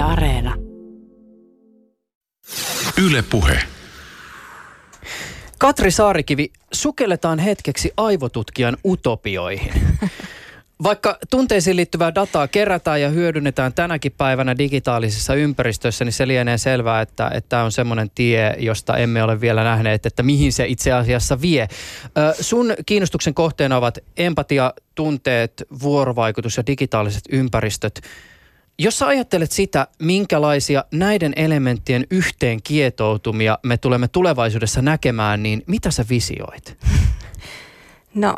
Yle Areena. Yle Puhe. Katri Saarikivi, sukelletaan hetkeksi aivotutkijan utopioihin. Vaikka tunteisiin liittyvää dataa kerätään ja hyödynnetään tänäkin päivänä digitaalisessa ympäristössä, niin se lienee selvää, että tämä on semmoinen tie, josta emme ole vielä nähneet, että mihin se itse asiassa vie. Ö, sun kiinnostuksen kohteena ovat empatia, tunteet, vuorovaikutus ja digitaaliset ympäristöt. Jos sä ajattelet sitä, minkälaisia näiden elementtien yhteen kietoutumia me tulemme tulevaisuudessa näkemään, niin mitä sä visioit? No,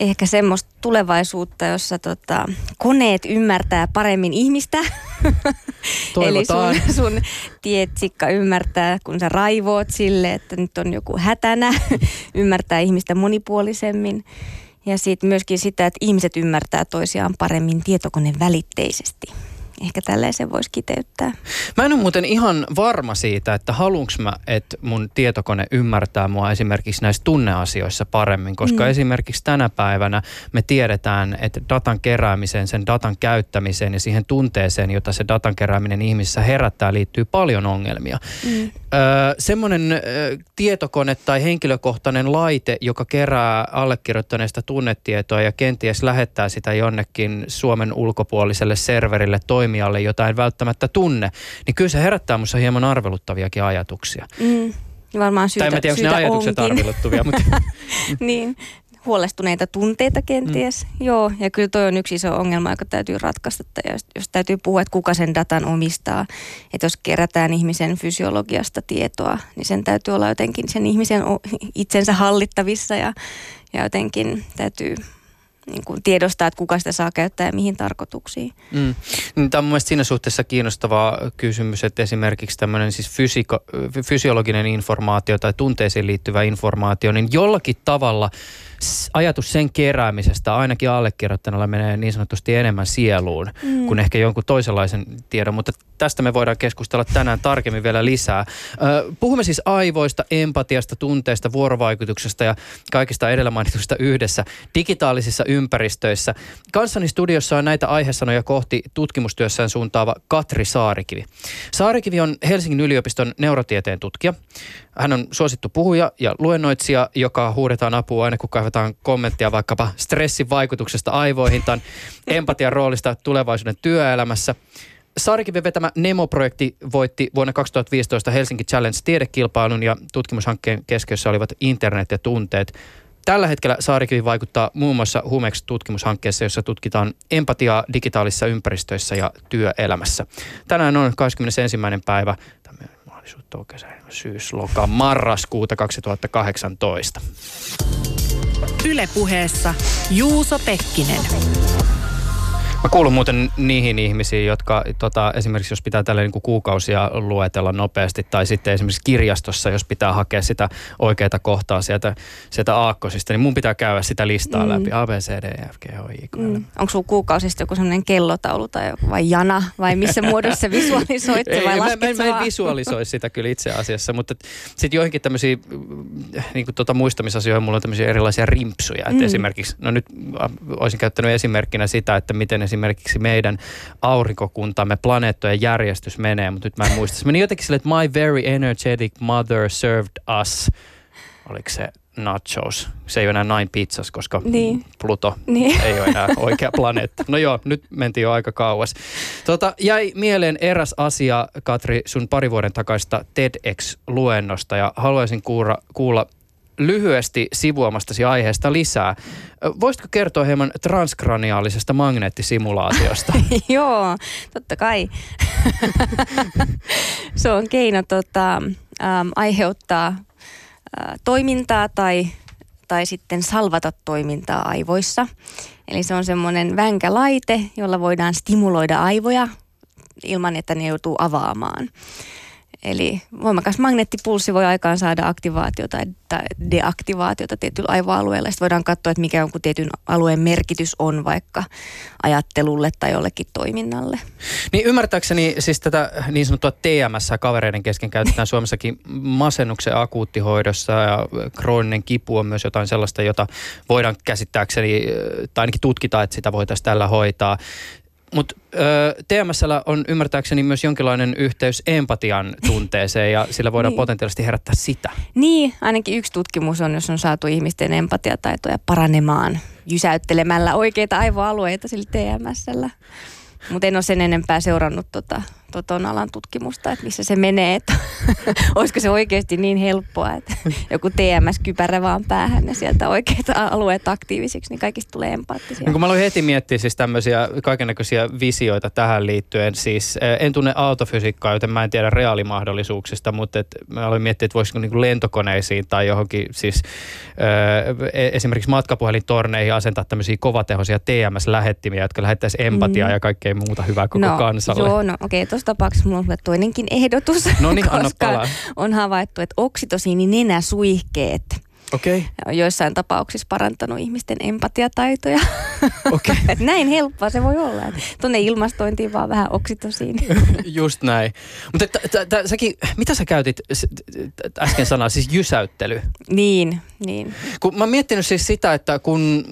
ehkä semmoista tulevaisuutta, jossa tota, koneet ymmärtää paremmin ihmistä. Eli sun, sun tietsikka ymmärtää, kun sä raivoot sille, että nyt on joku hätänä, ymmärtää ihmistä monipuolisemmin. Ja sitten myöskin sitä, että ihmiset ymmärtää toisiaan paremmin tietokoneen välitteisesti. Ehkä tällaisen voisi kiteyttää. Mä en ole muuten ihan varma siitä, että haluanko mä, että mun tietokone ymmärtää mua esimerkiksi näissä tunneasioissa paremmin, koska mm. esimerkiksi tänä päivänä me tiedetään, että datan keräämiseen, sen datan käyttämiseen ja siihen tunteeseen, jota se datan kerääminen ihmisissä herättää, liittyy paljon ongelmia. Mm. Öö, semmoinen tietokone tai henkilökohtainen laite, joka kerää allekirjoittaneesta tunnetietoa ja kenties lähettää sitä jonnekin Suomen ulkopuoliselle serverille toimimaan, toimijalle, jota en välttämättä tunne, niin kyllä se herättää minussa hieman arveluttaviakin ajatuksia. Mm. Varmaan syytä, tai en tiedä, onko ne ajatukset onkin. arveluttavia, mutta... niin, huolestuneita tunteita kenties. Mm. Joo, ja kyllä toi on yksi iso ongelma, joka täytyy ratkaista. Jos, jos täytyy puhua, että kuka sen datan omistaa, että jos kerätään ihmisen fysiologiasta tietoa, niin sen täytyy olla jotenkin sen ihmisen itsensä hallittavissa ja, ja jotenkin täytyy niin kuin tiedostaa, että kuka sitä saa käyttää ja mihin tarkoituksiin. Mm. Niin, tämä on mielestäni siinä suhteessa kiinnostava kysymys, että esimerkiksi tämmöinen siis fysiko, fysiologinen informaatio tai tunteisiin liittyvä informaatio, niin jollakin tavalla – ajatus sen keräämisestä ainakin allekirjoittajalla menee niin sanotusti enemmän sieluun mm. kuin ehkä jonkun toisenlaisen tiedon, mutta tästä me voidaan keskustella tänään tarkemmin vielä lisää. Puhumme siis aivoista, empatiasta, tunteista, vuorovaikutuksesta ja kaikista edellä mainitusta yhdessä digitaalisissa ympäristöissä. Kanssani studiossa on näitä aihesanoja kohti tutkimustyössään suuntaava Katri Saarikivi. Saarikivi on Helsingin yliopiston neurotieteen tutkija. Hän on suosittu puhuja ja luennoitsija, joka huudetaan apua aina kun kaivataan kommenttia vaikkapa stressin vaikutuksesta aivoihin tai empatian roolista tulevaisuuden työelämässä. Saarikiven vetämä Nemo-projekti voitti vuonna 2015 Helsinki Challenge tiedekilpailun ja tutkimushankkeen keskiössä olivat internet ja tunteet. Tällä hetkellä Saarikivi vaikuttaa muun muassa Humex-tutkimushankkeessa, jossa tutkitaan empatiaa digitaalisissa ympäristöissä ja työelämässä. Tänään on 21. päivä mahdollisuutta kesä, syys, loka, marraskuuta 2018. Ylepuheessa Juuso Pekkinen. Mä kuulun muuten niihin ihmisiin, jotka tota, esimerkiksi jos pitää tällä niin kuukausia luetella nopeasti tai sitten esimerkiksi kirjastossa, jos pitää hakea sitä oikeaa kohtaa sieltä, sieltä aakkosista, niin mun pitää käydä sitä listaa mm. läpi. A, B, C, D, E, F, G, H, I, K, mm. Onko sulla kuukausista joku sellainen kellotaulu tai vai jana vai missä muodossa visualisoit Ei, vai mä, mä, mä, en visualisoi sitä kyllä itse asiassa, mutta sitten joihinkin tämmöisiin niin tota muistamisasioihin mulla on tämmöisiä erilaisia rimpsuja. Mm. Että esimerkiksi, no nyt olisin käyttänyt esimerkkinä sitä, että miten esimerkiksi meidän aurinkokuntamme, planeettojen järjestys menee, mutta nyt mä en muista. Se meni jotenkin sille, että my very energetic mother served us. Oliko se nachos. Se ei ole enää Nine Pizzas, koska niin. Pluto niin. ei ole enää oikea planeetta. No joo, nyt mentiin jo aika kauas. Tota, jäi mieleen eräs asia, Katri, sun pari vuoden takaista TEDx-luennosta ja haluaisin kuulla, kuulla lyhyesti sivuamastasi aiheesta lisää. Voisitko kertoa hieman transkraniaalisesta magneettisimulaatiosta? Joo, totta kai. Se on keino tota, ähm, aiheuttaa äh, toimintaa tai, tai sitten salvata toimintaa aivoissa. Eli se on semmoinen vänkä laite, jolla voidaan stimuloida aivoja ilman, että ne joutuu avaamaan. Eli voimakas magneettipulssi voi aikaan saada aktivaatiota tai deaktivaatiota tietyllä aivoalueella. Sitten voidaan katsoa, että mikä jonkun tietyn alueen merkitys on vaikka ajattelulle tai jollekin toiminnalle. Niin ymmärtääkseni siis tätä niin sanottua TMS kavereiden kesken käytetään Suomessakin masennuksen akuuttihoidossa ja krooninen kipu on myös jotain sellaista, jota voidaan käsittääkseni tai ainakin tutkita, että sitä voitaisiin tällä hoitaa Mutta TMSllä on ymmärtääkseni myös jonkinlainen yhteys empatian tunteeseen ja sillä voidaan niin. potentiaalisesti herättää sitä. Niin, ainakin yksi tutkimus on, jos on saatu ihmisten empatiataitoja paranemaan jysäyttelemällä oikeita aivoalueita sillä TMSllä. Mutta en ole sen enempää seurannut tota, tuon alan tutkimusta, että missä se menee, että olisiko se oikeasti niin helppoa, että joku TMS-kypärä vaan päähän ja sieltä oikeat alueet aktiivisiksi, niin kaikista tulee empaattisia. Niin kun mä aloin heti miettiä siis tämmöisiä kaikenlaisia visioita tähän liittyen, siis eh, en tunne autofysiikkaa, joten mä en tiedä reaalimahdollisuuksista, mutta et mä aloin miettiä, että voisiko niin lentokoneisiin tai johonkin siis äh, esimerkiksi matkapuhelintorneihin asentaa tämmöisiä kovatehoisia TMS-lähettimiä, jotka lähettäisi empatiaa mm. ja kaikkea muuta hyvää koko no, kansalle. Joo, no okei, okay, tuossa tapauksessa mulla on toinenkin ehdotus, no niin, koska on havaittu, että oksitosiini nenäsuihkeet okay. joissain tapauksissa parantanut ihmisten empatiataitoja. Okay. näin helppoa se voi olla. Tuonne ilmastointiin vaan vähän oksitosiini. Just näin. Mutta säkin, mitä sä käytit äsken sanaa, siis jysäyttely? Niin, niin. Kun mä oon miettinyt siis sitä, että kun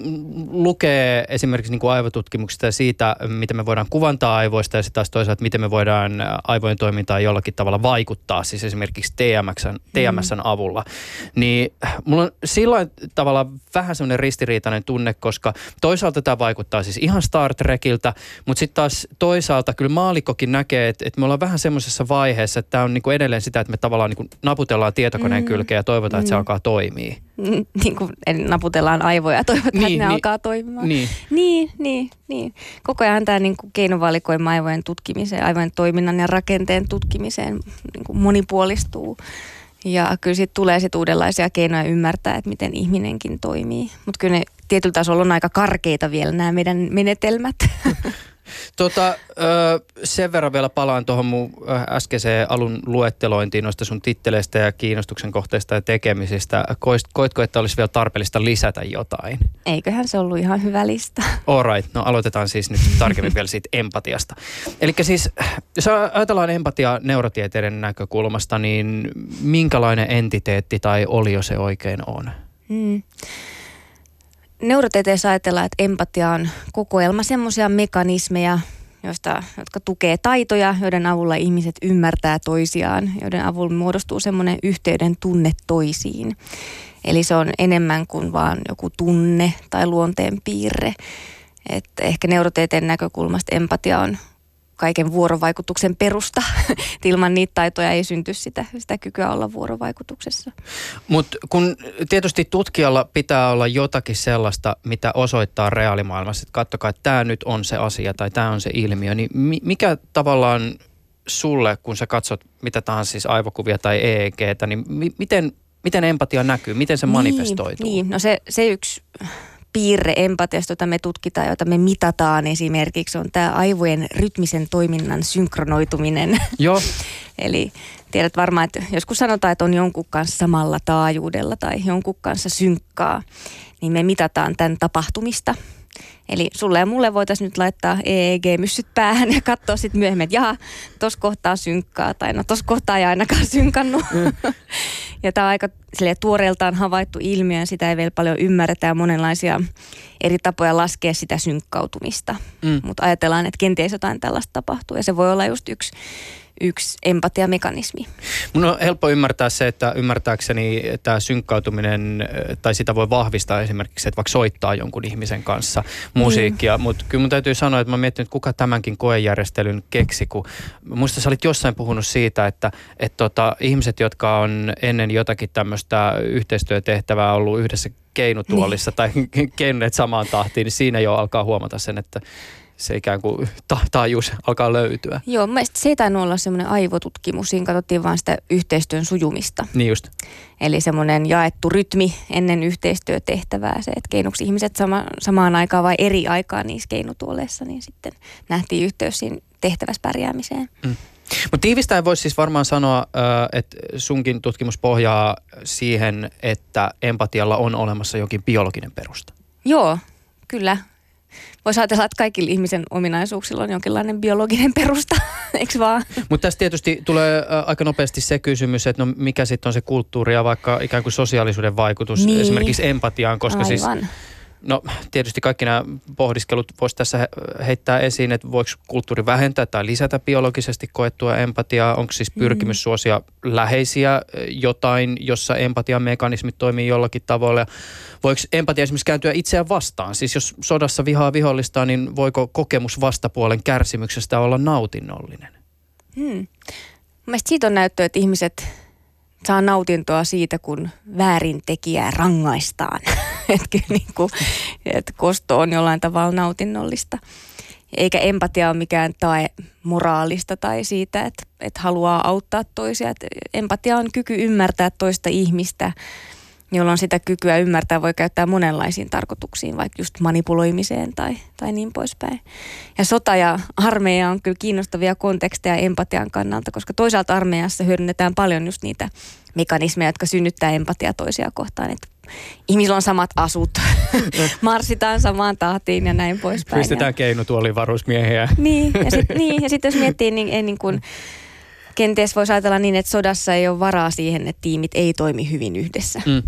lukee esimerkiksi niin kuin aivotutkimuksista ja siitä, miten me voidaan kuvantaa aivoista ja sitten taas toisaalta, miten me voidaan aivojen toimintaan jollakin tavalla vaikuttaa, siis esimerkiksi TMSn, TMSn mm. avulla, niin mulla on sillä tavalla vähän semmoinen ristiriitainen tunne, koska toisaalta tämä vaikuttaa siis ihan Star Trekiltä, mutta sitten taas toisaalta kyllä maalikkokin näkee, että, että me ollaan vähän semmoisessa vaiheessa, että tämä on niinku edelleen sitä, että me tavallaan niinku naputellaan tietokoneen mm. kylkeen ja toivotaan, mm. että se mm. alkaa toimia. Niin kuin naputellaan aivoja ja toivotaan, niin, että ne niin, alkaa toimimaan. Niin, niin, niin. niin. Koko ajan tämä niin kuin keinovalikoima aivojen tutkimiseen, aivojen toiminnan ja rakenteen tutkimiseen niin kuin monipuolistuu. Ja kyllä siitä tulee sitten uudenlaisia keinoja ymmärtää, että miten ihminenkin toimii. Mutta kyllä ne tietyllä tasolla on aika karkeita vielä nämä meidän menetelmät. Tota, sen verran vielä palaan tuohon mun äskeiseen alun luettelointiin noista sun titteleistä ja kiinnostuksen kohteista ja tekemisistä. Koitko, että olisi vielä tarpeellista lisätä jotain? Eiköhän se ollut ihan hyvä lista. Alright, no aloitetaan siis nyt tarkemmin vielä siitä empatiasta. Eli siis, jos ajatellaan empatiaa neurotieteiden näkökulmasta, niin minkälainen entiteetti tai olio se oikein on? Mm neurotieteessä ajatellaan, että empatia on kokoelma semmoisia mekanismeja, joista, jotka tukee taitoja, joiden avulla ihmiset ymmärtää toisiaan, joiden avulla muodostuu semmoinen yhteyden tunne toisiin. Eli se on enemmän kuin vaan joku tunne tai luonteen piirre. että ehkä neurotieteen näkökulmasta empatia on kaiken vuorovaikutuksen perusta. Ilman niitä taitoja ei synty sitä, sitä kykyä olla vuorovaikutuksessa. Mutta kun tietysti tutkijalla pitää olla jotakin sellaista, mitä osoittaa reaalimaailmassa, että katsokaa, että tämä nyt on se asia tai tämä on se ilmiö, niin mikä tavallaan sulle, kun sä katsot mitä tahansa siis aivokuvia tai EEGtä, niin miten, miten empatia näkyy, miten se niin, manifestoituu? Niin, no se, se yksi piirre empatiasta, jota me tutkitaan, jota me mitataan esimerkiksi, on tämä aivojen rytmisen toiminnan synkronoituminen. Joo. Eli tiedät varmaan, että joskus sanotaan, että on jonkun kanssa samalla taajuudella tai jonkun kanssa synkkaa, niin me mitataan tämän tapahtumista – Eli sulle ja mulle voitaisiin nyt laittaa EEG-myssyt päähän ja katsoa sitten myöhemmin, että jaha, tuossa kohtaa synkkaa tai no tuossa kohtaa ei ainakaan synkannut. Mm. ja tämä on aika tuoreeltaan havaittu ilmiö ja sitä ei vielä paljon ymmärretä ja monenlaisia eri tapoja laskea sitä synkkautumista. Mm. Mutta ajatellaan, että kenties jotain tällaista tapahtuu ja se voi olla just yksi yksi empatiamekanismi. Mun on helppo ymmärtää se, että ymmärtääkseni tämä synkkautuminen, tai sitä voi vahvistaa esimerkiksi, että vaikka soittaa jonkun ihmisen kanssa musiikkia, mm. mutta kyllä mun täytyy sanoa, että mä mietin, että kuka tämänkin koejärjestelyn keksi, kun muista sä olit jossain puhunut siitä, että, että tota, ihmiset, jotka on ennen jotakin tämmöistä yhteistyötehtävää ollut yhdessä keinutuolissa niin. tai keinuneet samaan tahtiin, niin siinä jo alkaa huomata sen, että se ikään kuin ta- taajuus alkaa löytyä. Joo, mielestäni se ei tainnut olla semmoinen aivotutkimus, siinä katsottiin vain sitä yhteistyön sujumista. Niin just. Eli semmoinen jaettu rytmi ennen yhteistyötehtävää, se, että keinuksi ihmiset sama, samaan aikaan vai eri aikaan niissä keinutuoleissa, niin sitten nähtiin yhteys siinä tehtävässä pärjäämiseen. Mm. Mutta tiivistäen voisi siis varmaan sanoa, että sunkin tutkimus pohjaa siihen, että empatialla on olemassa jokin biologinen perusta. Joo, kyllä voisi ajatella, että kaikilla ihmisen ominaisuuksilla on jonkinlainen biologinen perusta, eikö vaan? Mutta tässä tietysti tulee aika nopeasti se kysymys, että no mikä sitten on se kulttuuri ja vaikka ikään kuin sosiaalisuuden vaikutus niin. esimerkiksi empatiaan, koska siis Aivan. siis No tietysti kaikki nämä pohdiskelut voisi tässä heittää esiin, että voiko kulttuuri vähentää tai lisätä biologisesti koettua empatiaa. Onko siis mm. pyrkimys suosia läheisiä jotain, jossa empatian mekanismit toimii jollakin tavalla. Voiko empatia esimerkiksi kääntyä itseään vastaan? Siis jos sodassa vihaa vihollista, niin voiko kokemus vastapuolen kärsimyksestä olla nautinnollinen? Hmm. Mielestäni siitä on näyttöä, että ihmiset saa nautintoa siitä, kun väärintekijää rangaistaan. että niin kuin, että kosto on jollain tavalla nautinnollista. Eikä empatia ole mikään tae moraalista tai siitä, että, että haluaa auttaa toisia. Että empatia on kyky ymmärtää toista ihmistä, jolloin sitä kykyä ymmärtää voi käyttää monenlaisiin tarkoituksiin, vaikka just manipuloimiseen tai, tai niin poispäin. Ja sota ja armeija on kyllä kiinnostavia konteksteja empatian kannalta, koska toisaalta armeijassa hyödynnetään paljon just niitä mekanismeja, jotka synnyttää empatiaa toisia kohtaan. Että ihmisillä on samat asut, marssitaan samaan tahtiin ja näin poispäin. Pistetään keinutuoliin varusmiehiä. niin, ja sitten niin, ja sit jos miettii, niin, ei niin kuin, kenties voisi ajatella niin, että sodassa ei ole varaa siihen, että tiimit ei toimi hyvin yhdessä. Mm.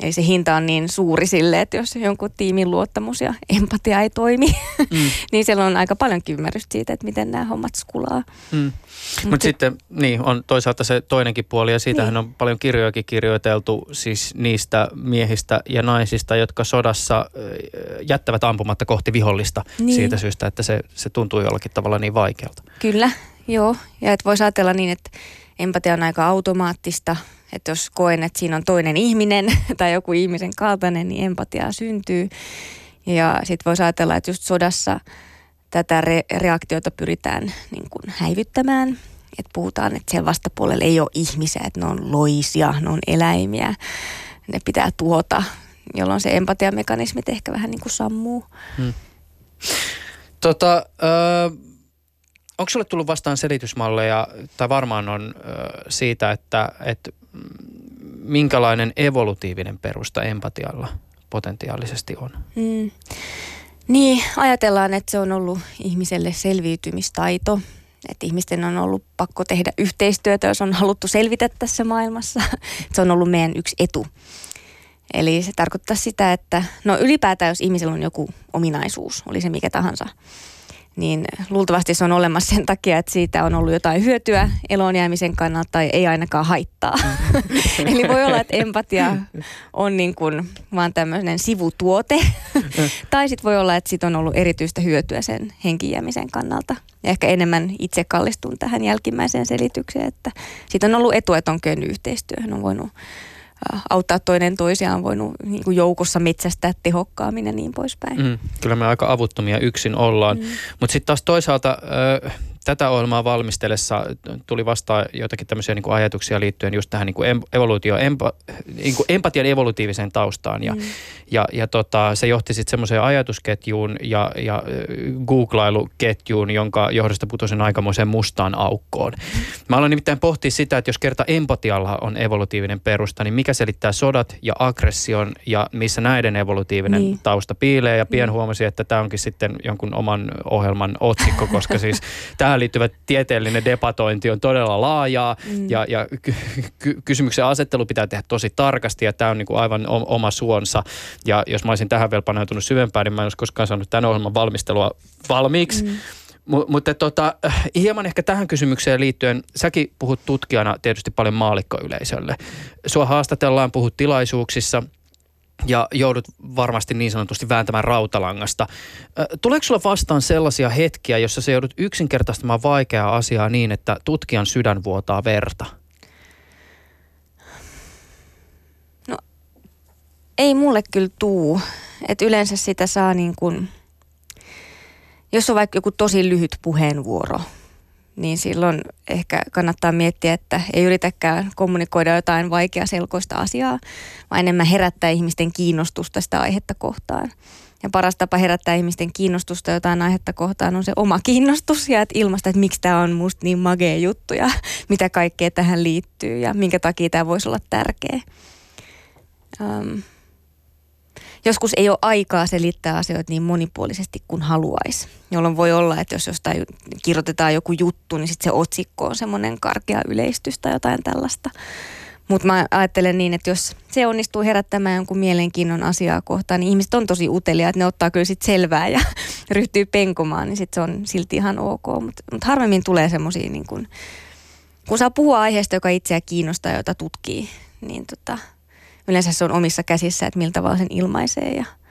Eli se hinta on niin suuri sille, että jos jonkun tiimin luottamus ja empatia ei toimi, mm. niin siellä on aika paljon ymmärrystä siitä, että miten nämä hommat skulaa. Mm. Mutta Mut sitten niin, on toisaalta se toinenkin puoli ja siitähän niin. on paljon kirjojakin kirjoiteltu siis niistä miehistä ja naisista, jotka sodassa jättävät ampumatta kohti vihollista niin. siitä syystä, että se, se tuntuu jollakin tavalla niin vaikealta. Kyllä, joo. Ja että voisi ajatella niin, että empatia on aika automaattista – että jos koen, että siinä on toinen ihminen tai joku ihmisen kaltainen, niin empatiaa syntyy. Ja sitten voisi ajatella, että just sodassa tätä re- reaktiota pyritään niin kuin häivyttämään. Että puhutaan, että siellä vastapuolella ei ole ihmisiä, että ne on loisia, ne on eläimiä. Ne pitää tuota, jolloin se empatiamekanismit ehkä vähän niin kuin sammuu. Hmm. Tota, äh, onko sulle tullut vastaan selitysmalleja, tai varmaan on siitä, että, että minkälainen evolutiivinen perusta empatialla potentiaalisesti on? Mm. Niin, ajatellaan, että se on ollut ihmiselle selviytymistaito. Että ihmisten on ollut pakko tehdä yhteistyötä, jos on haluttu selvitä tässä maailmassa. se on ollut meidän yksi etu. Eli se tarkoittaa sitä, että no ylipäätään jos ihmisellä on joku ominaisuus, oli se mikä tahansa – niin luultavasti se on olemassa sen takia, että siitä on ollut jotain hyötyä elonjäämisen kannalta tai ei ainakaan haittaa. Eli voi olla, että empatia on niin kuin vaan tämmöinen sivutuote. tai sitten voi olla, että siitä on ollut erityistä hyötyä sen henkijäämisen kannalta. Ja ehkä enemmän itse kallistun tähän jälkimmäiseen selitykseen, että siitä on ollut etu, että on yhteistyöhön, on voinut auttaa toinen toisiaan, voinut niin kuin joukossa metsästää tehokkaammin ja niin poispäin. Mm, kyllä me aika avuttomia yksin ollaan. Mm. Mutta sitten taas toisaalta tätä ohjelmaa valmistellessa tuli vastaan joitakin tämmöisiä niin kuin ajatuksia liittyen just tähän niin kuin evoluutio, empa, niin kuin empatian evolutiiviseen taustaan. Ja, mm. ja, ja tota, se johti sitten semmoiseen ajatusketjuun ja, ja googlailuketjuun, jonka johdosta putosin aikamoiseen mustaan aukkoon. Mä aloin nimittäin pohtia sitä, että jos kerta empatialla on evolutiivinen perusta, niin mikä selittää sodat ja aggression ja missä näiden evolutiivinen niin. tausta piilee. Ja pian huomasin, että tämä onkin sitten jonkun oman ohjelman otsikko, koska siis tämä tähän liittyvä tieteellinen debatointi on todella laajaa mm. ja, ja ky- ky- kysymyksen asettelu pitää tehdä tosi tarkasti ja tämä on niin kuin aivan oma suonsa. Ja jos mä olisin tähän vielä paneutunut syvempään, niin mä en olisi koskaan saanut tämän ohjelman valmistelua valmiiksi. Mm. M- mutta tota, hieman ehkä tähän kysymykseen liittyen, säkin puhut tutkijana tietysti paljon maalikkoyleisölle. Sua haastatellaan, puhut tilaisuuksissa – ja joudut varmasti niin sanotusti vääntämään rautalangasta. Tuleeko sulla vastaan sellaisia hetkiä, jossa se joudut yksinkertaistamaan vaikeaa asiaa niin, että tutkijan sydän vuotaa verta? No, ei mulle kyllä tuu. Et yleensä sitä saa niin kuin, jos on vaikka joku tosi lyhyt puheenvuoro – niin silloin ehkä kannattaa miettiä, että ei yritäkään kommunikoida jotain vaikeaselkoista asiaa, vaan enemmän herättää ihmisten kiinnostusta sitä aihetta kohtaan. Ja paras tapa herättää ihmisten kiinnostusta jotain aihetta kohtaan on se oma kiinnostus ja että ilmasta, että miksi tämä on musta niin magea juttu ja mitä kaikkea tähän liittyy ja minkä takia tämä voisi olla tärkeä. Um, joskus ei ole aikaa selittää asioita niin monipuolisesti kuin haluaisi. Jolloin voi olla, että jos jostain kirjoitetaan joku juttu, niin sitten se otsikko on semmoinen karkea yleistys tai jotain tällaista. Mutta mä ajattelen niin, että jos se onnistuu herättämään jonkun mielenkiinnon asiaa kohtaan, niin ihmiset on tosi utelia, että ne ottaa kyllä sit selvää ja ryhtyy penkomaan, niin sit se on silti ihan ok. Mutta mut harvemmin tulee semmoisia, niin kun, kun saa puhua aiheesta, joka itseä kiinnostaa ja jota tutkii, niin tota, yleensä se on omissa käsissä, että miltä vaan sen ilmaisee ja –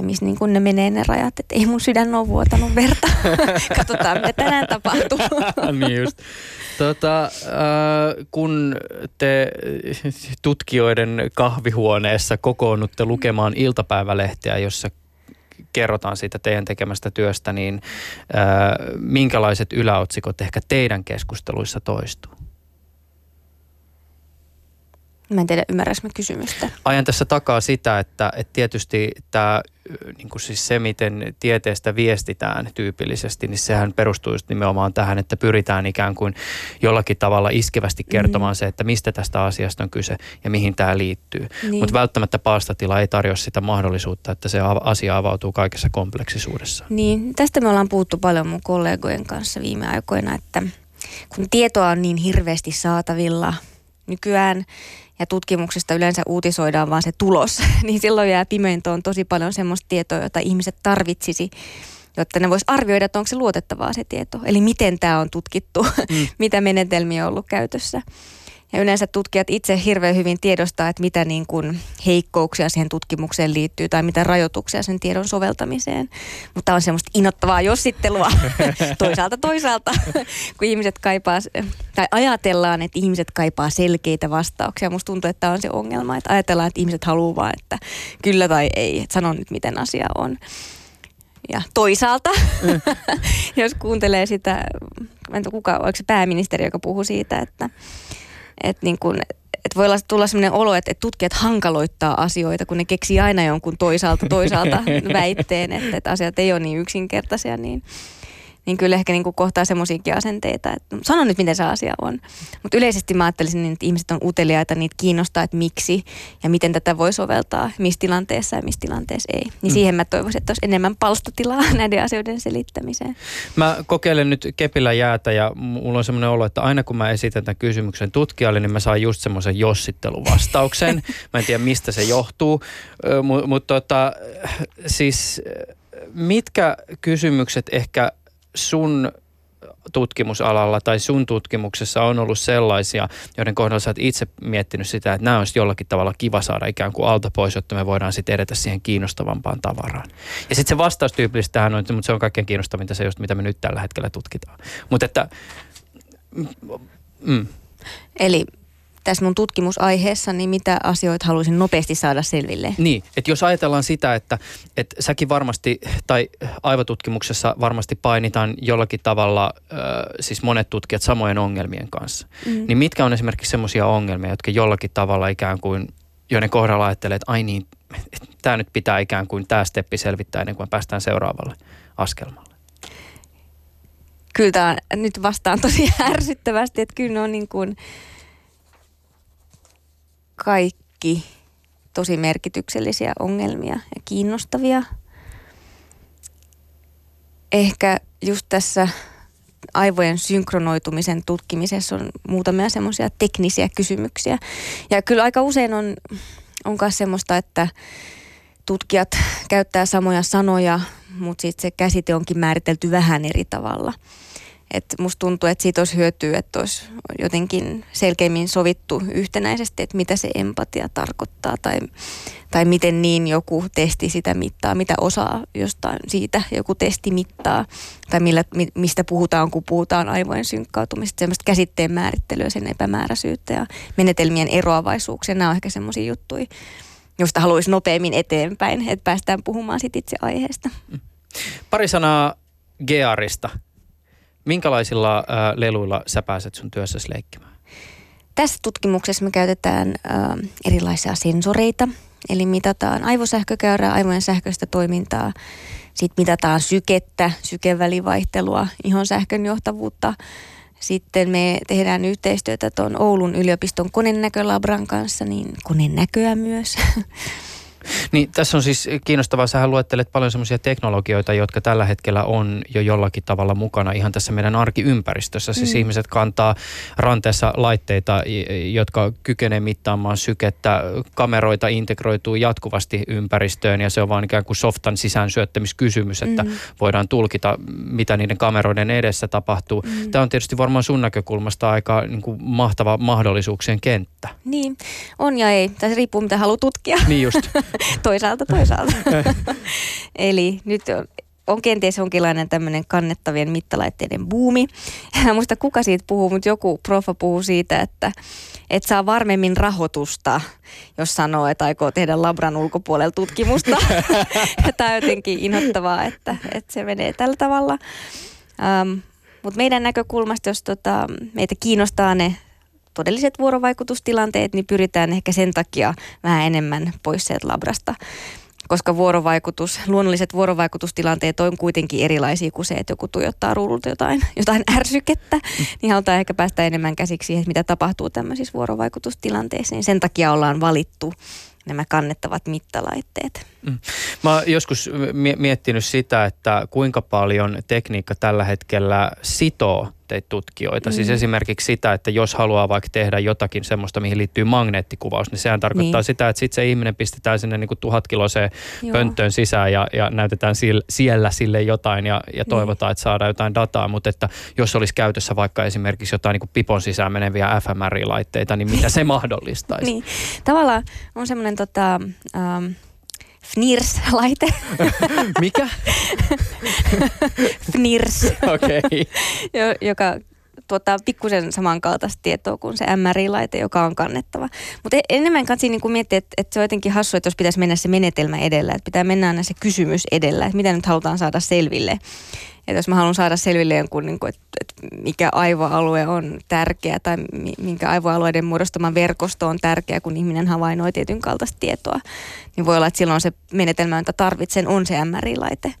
ja missä niin kun ne menee ne rajat, että ei mun sydän ole vuotanut verta. Katsotaan, mitä tänään tapahtuu. niin just. Tota, äh, kun te tutkijoiden kahvihuoneessa kokoonnutte lukemaan iltapäivälehteä, jossa kerrotaan siitä teidän tekemästä työstä, niin äh, minkälaiset yläotsikot ehkä teidän keskusteluissa toistuu? Mä en tiedä, ymmärräs mä kysymystä. Ajan tässä takaa sitä, että, että tietysti tämä, niin kuin siis se, miten tieteestä viestitään tyypillisesti, niin sehän perustuu just nimenomaan tähän, että pyritään ikään kuin jollakin tavalla iskevästi kertomaan mm. se, että mistä tästä asiasta on kyse ja mihin tämä liittyy. Niin. Mutta välttämättä paastatila ei tarjoa sitä mahdollisuutta, että se asia avautuu kaikessa kompleksisuudessa. Niin, tästä me ollaan puhuttu paljon mun kollegojen kanssa viime aikoina, että kun tietoa on niin hirveästi saatavilla nykyään ja tutkimuksesta yleensä uutisoidaan vaan se tulos, niin silloin jää pimentoon tosi paljon semmoista tietoa, jota ihmiset tarvitsisi, jotta ne vois arvioida, että onko se luotettavaa se tieto. Eli miten tämä on tutkittu, mm. mitä menetelmiä on ollut käytössä. Ja yleensä tutkijat itse hirveän hyvin tiedostaa, että mitä niin kuin heikkouksia siihen tutkimukseen liittyy tai mitä rajoituksia sen tiedon soveltamiseen. Mutta on semmoista inottavaa jossittelua toisaalta toisaalta, kun ihmiset kaipaa, tai ajatellaan, että ihmiset kaipaa selkeitä vastauksia. Musta tuntuu, että tämä on se ongelma, että ajatellaan, että ihmiset haluaa vaan, että kyllä tai ei, että sano nyt miten asia on. Ja toisaalta, mm. jos kuuntelee sitä, en tiedä kuka, oliko se pääministeri, joka puhuu siitä, että että niin kun, että voi tulla sellainen olo, että, että tutkijat hankaloittaa asioita, kun ne keksii aina jonkun toisaalta toisaalta väitteen, että, että asiat ei ole niin yksinkertaisia, niin niin kyllä ehkä niin kuin kohtaa semmoisiakin asenteita, että sano nyt miten se asia on. Mutta yleisesti mä ajattelisin, niin, että ihmiset on uteliaita, niitä kiinnostaa, että miksi ja miten tätä voi soveltaa, missä tilanteessa ja missä tilanteessa ei. Niin mm. siihen mä toivoisin, että olisi enemmän palstatilaa näiden asioiden selittämiseen. Mä kokeilen nyt kepillä jäätä ja mulla on semmoinen olo, että aina kun mä esitän tämän kysymyksen tutkijalle, niin mä saan just semmoisen jossitteluvastauksen. mä en tiedä mistä se johtuu, mutta mut tota, siis mitkä kysymykset ehkä sun tutkimusalalla tai sun tutkimuksessa on ollut sellaisia, joiden kohdalla sä oot itse miettinyt sitä, että nämä olisi jollakin tavalla kiva saada ikään kuin alta pois, jotta me voidaan sitten edetä siihen kiinnostavampaan tavaraan. Ja sitten se vastaus tyypillisesti tähän on, mutta se on kaikkein kiinnostavinta se just, mitä me nyt tällä hetkellä tutkitaan. Mutta että... Mm. Eli tässä mun tutkimusaiheessa, niin mitä asioita haluaisin nopeasti saada selville? Niin, että jos ajatellaan sitä, että, että säkin varmasti, tai aivotutkimuksessa varmasti painitaan jollakin tavalla, äh, siis monet tutkijat samojen ongelmien kanssa, mm. niin mitkä on esimerkiksi semmoisia ongelmia, jotka jollakin tavalla ikään kuin, joiden kohdalla ajattelee, että ai niin, tämä nyt pitää ikään kuin tämä steppi selvittää ennen kuin päästään seuraavalle askelmalle? Kyllä tämä nyt vastaan tosi ärsyttävästi, että kyllä ne on niin kuin kaikki tosi merkityksellisiä ongelmia ja kiinnostavia. Ehkä just tässä aivojen synkronoitumisen tutkimisessa on muutamia semmoisia teknisiä kysymyksiä. Ja kyllä aika usein on, on myös semmoista, että tutkijat käyttää samoja sanoja, mutta sitten se käsite onkin määritelty vähän eri tavalla – että musta tuntuu, että siitä olisi hyötyä, että olisi jotenkin selkeämmin sovittu yhtenäisesti, että mitä se empatia tarkoittaa tai, tai miten niin joku testi sitä mittaa, mitä osaa jostain siitä joku testi mittaa tai millä, mistä puhutaan, kun puhutaan aivojen synkkautumista, semmoista käsitteen määrittelyä, sen epämääräisyyttä ja menetelmien eroavaisuuksia. Nämä on ehkä semmoisia juttuja, josta haluaisi nopeammin eteenpäin, että päästään puhumaan sit itse aiheesta. Pari sanaa Gearista Minkälaisilla äh, leluilla sä pääset sun työssäsi leikkimään? Tässä tutkimuksessa me käytetään äh, erilaisia sensoreita, eli mitataan aivosähkökäyrää, aivojen sähköistä toimintaa, sitten mitataan sykettä, sykevälivaihtelua, ihon sähkön johtavuutta. Sitten me tehdään yhteistyötä tuon Oulun yliopiston konenäkölabran kanssa, niin konenäköä myös. Niin tässä on siis kiinnostavaa, sähän luettelet paljon semmoisia teknologioita, jotka tällä hetkellä on jo jollakin tavalla mukana ihan tässä meidän arkiympäristössä. Siis mm. ihmiset kantaa ranteessa laitteita, jotka kykenee mittaamaan sykettä, kameroita integroituu jatkuvasti ympäristöön ja se on vaan ikään kuin softan sisään syöttämiskysymys, että mm. voidaan tulkita, mitä niiden kameroiden edessä tapahtuu. Mm. Tämä on tietysti varmaan sun näkökulmasta aika niin kuin mahtava mahdollisuuksien kenttä. Niin, on ja ei. Tässä riippuu, mitä haluaa tutkia. Niin just. toisaalta, toisaalta. Eli nyt on, on kenties jonkinlainen tämmöinen kannettavien mittalaitteiden buumi. En muista kuka siitä puhuu, mutta joku profa puhuu siitä, että et saa varmemmin rahoitusta, jos sanoo, että aikoo tehdä labran ulkopuolella tutkimusta. Tämä on jotenkin inhottavaa, että, että se menee tällä tavalla. Um, mutta meidän näkökulmasta, jos tota, meitä kiinnostaa ne todelliset vuorovaikutustilanteet, niin pyritään ehkä sen takia vähän enemmän pois sieltä labrasta koska vuorovaikutus, luonnolliset vuorovaikutustilanteet on kuitenkin erilaisia kuin se, että joku tuijottaa ruudulta jotain, jotain ärsykettä, niin halutaan ehkä päästä enemmän käsiksi siihen, mitä tapahtuu tämmöisissä vuorovaikutustilanteissa. Niin sen takia ollaan valittu nämä kannettavat mittalaitteet. Mm. Mä oon joskus miettinyt sitä, että kuinka paljon tekniikka tällä hetkellä sitoo teitä tutkijoita. Siis mm. Siis esimerkiksi sitä, että jos haluaa vaikka tehdä jotakin semmoista, mihin liittyy magneettikuvaus, niin sehän tarkoittaa niin. sitä, että sitten se ihminen pistetään sinne niin kuin tuhatkiloseen pönttöön sisään ja, ja näytetään siellä, siellä sille jotain ja, ja niin. toivotaan, niin. että saadaan jotain dataa. Mutta että jos olisi käytössä vaikka esimerkiksi jotain niin kuin pipon sisään meneviä fMRI-laitteita, niin mitä se mahdollistaisi? niin. Tavallaan on semmoinen tota, ähm, FNIRS-laite. Mikä? FNIRS. Okei. Okay. joka tuottaa pikkusen samankaltaista tietoa kuin se MRI-laite, joka on kannettava. Mutta e- enemmän kansi niin kuin miettiä, että, että se on jotenkin hassu, että jos pitäisi mennä se menetelmä edellä, että pitää mennä aina se kysymys edellä, että mitä nyt halutaan saada selville. Että jos mä haluan saada selville jonkun, niin kuin, että, että mikä aivoalue on tärkeä tai minkä aivoalueiden muodostama verkosto on tärkeä, kun ihminen havainnoi tietyn kaltaista tietoa, niin voi olla, että silloin se menetelmä, jota tarvitsen, on se MRI-laite.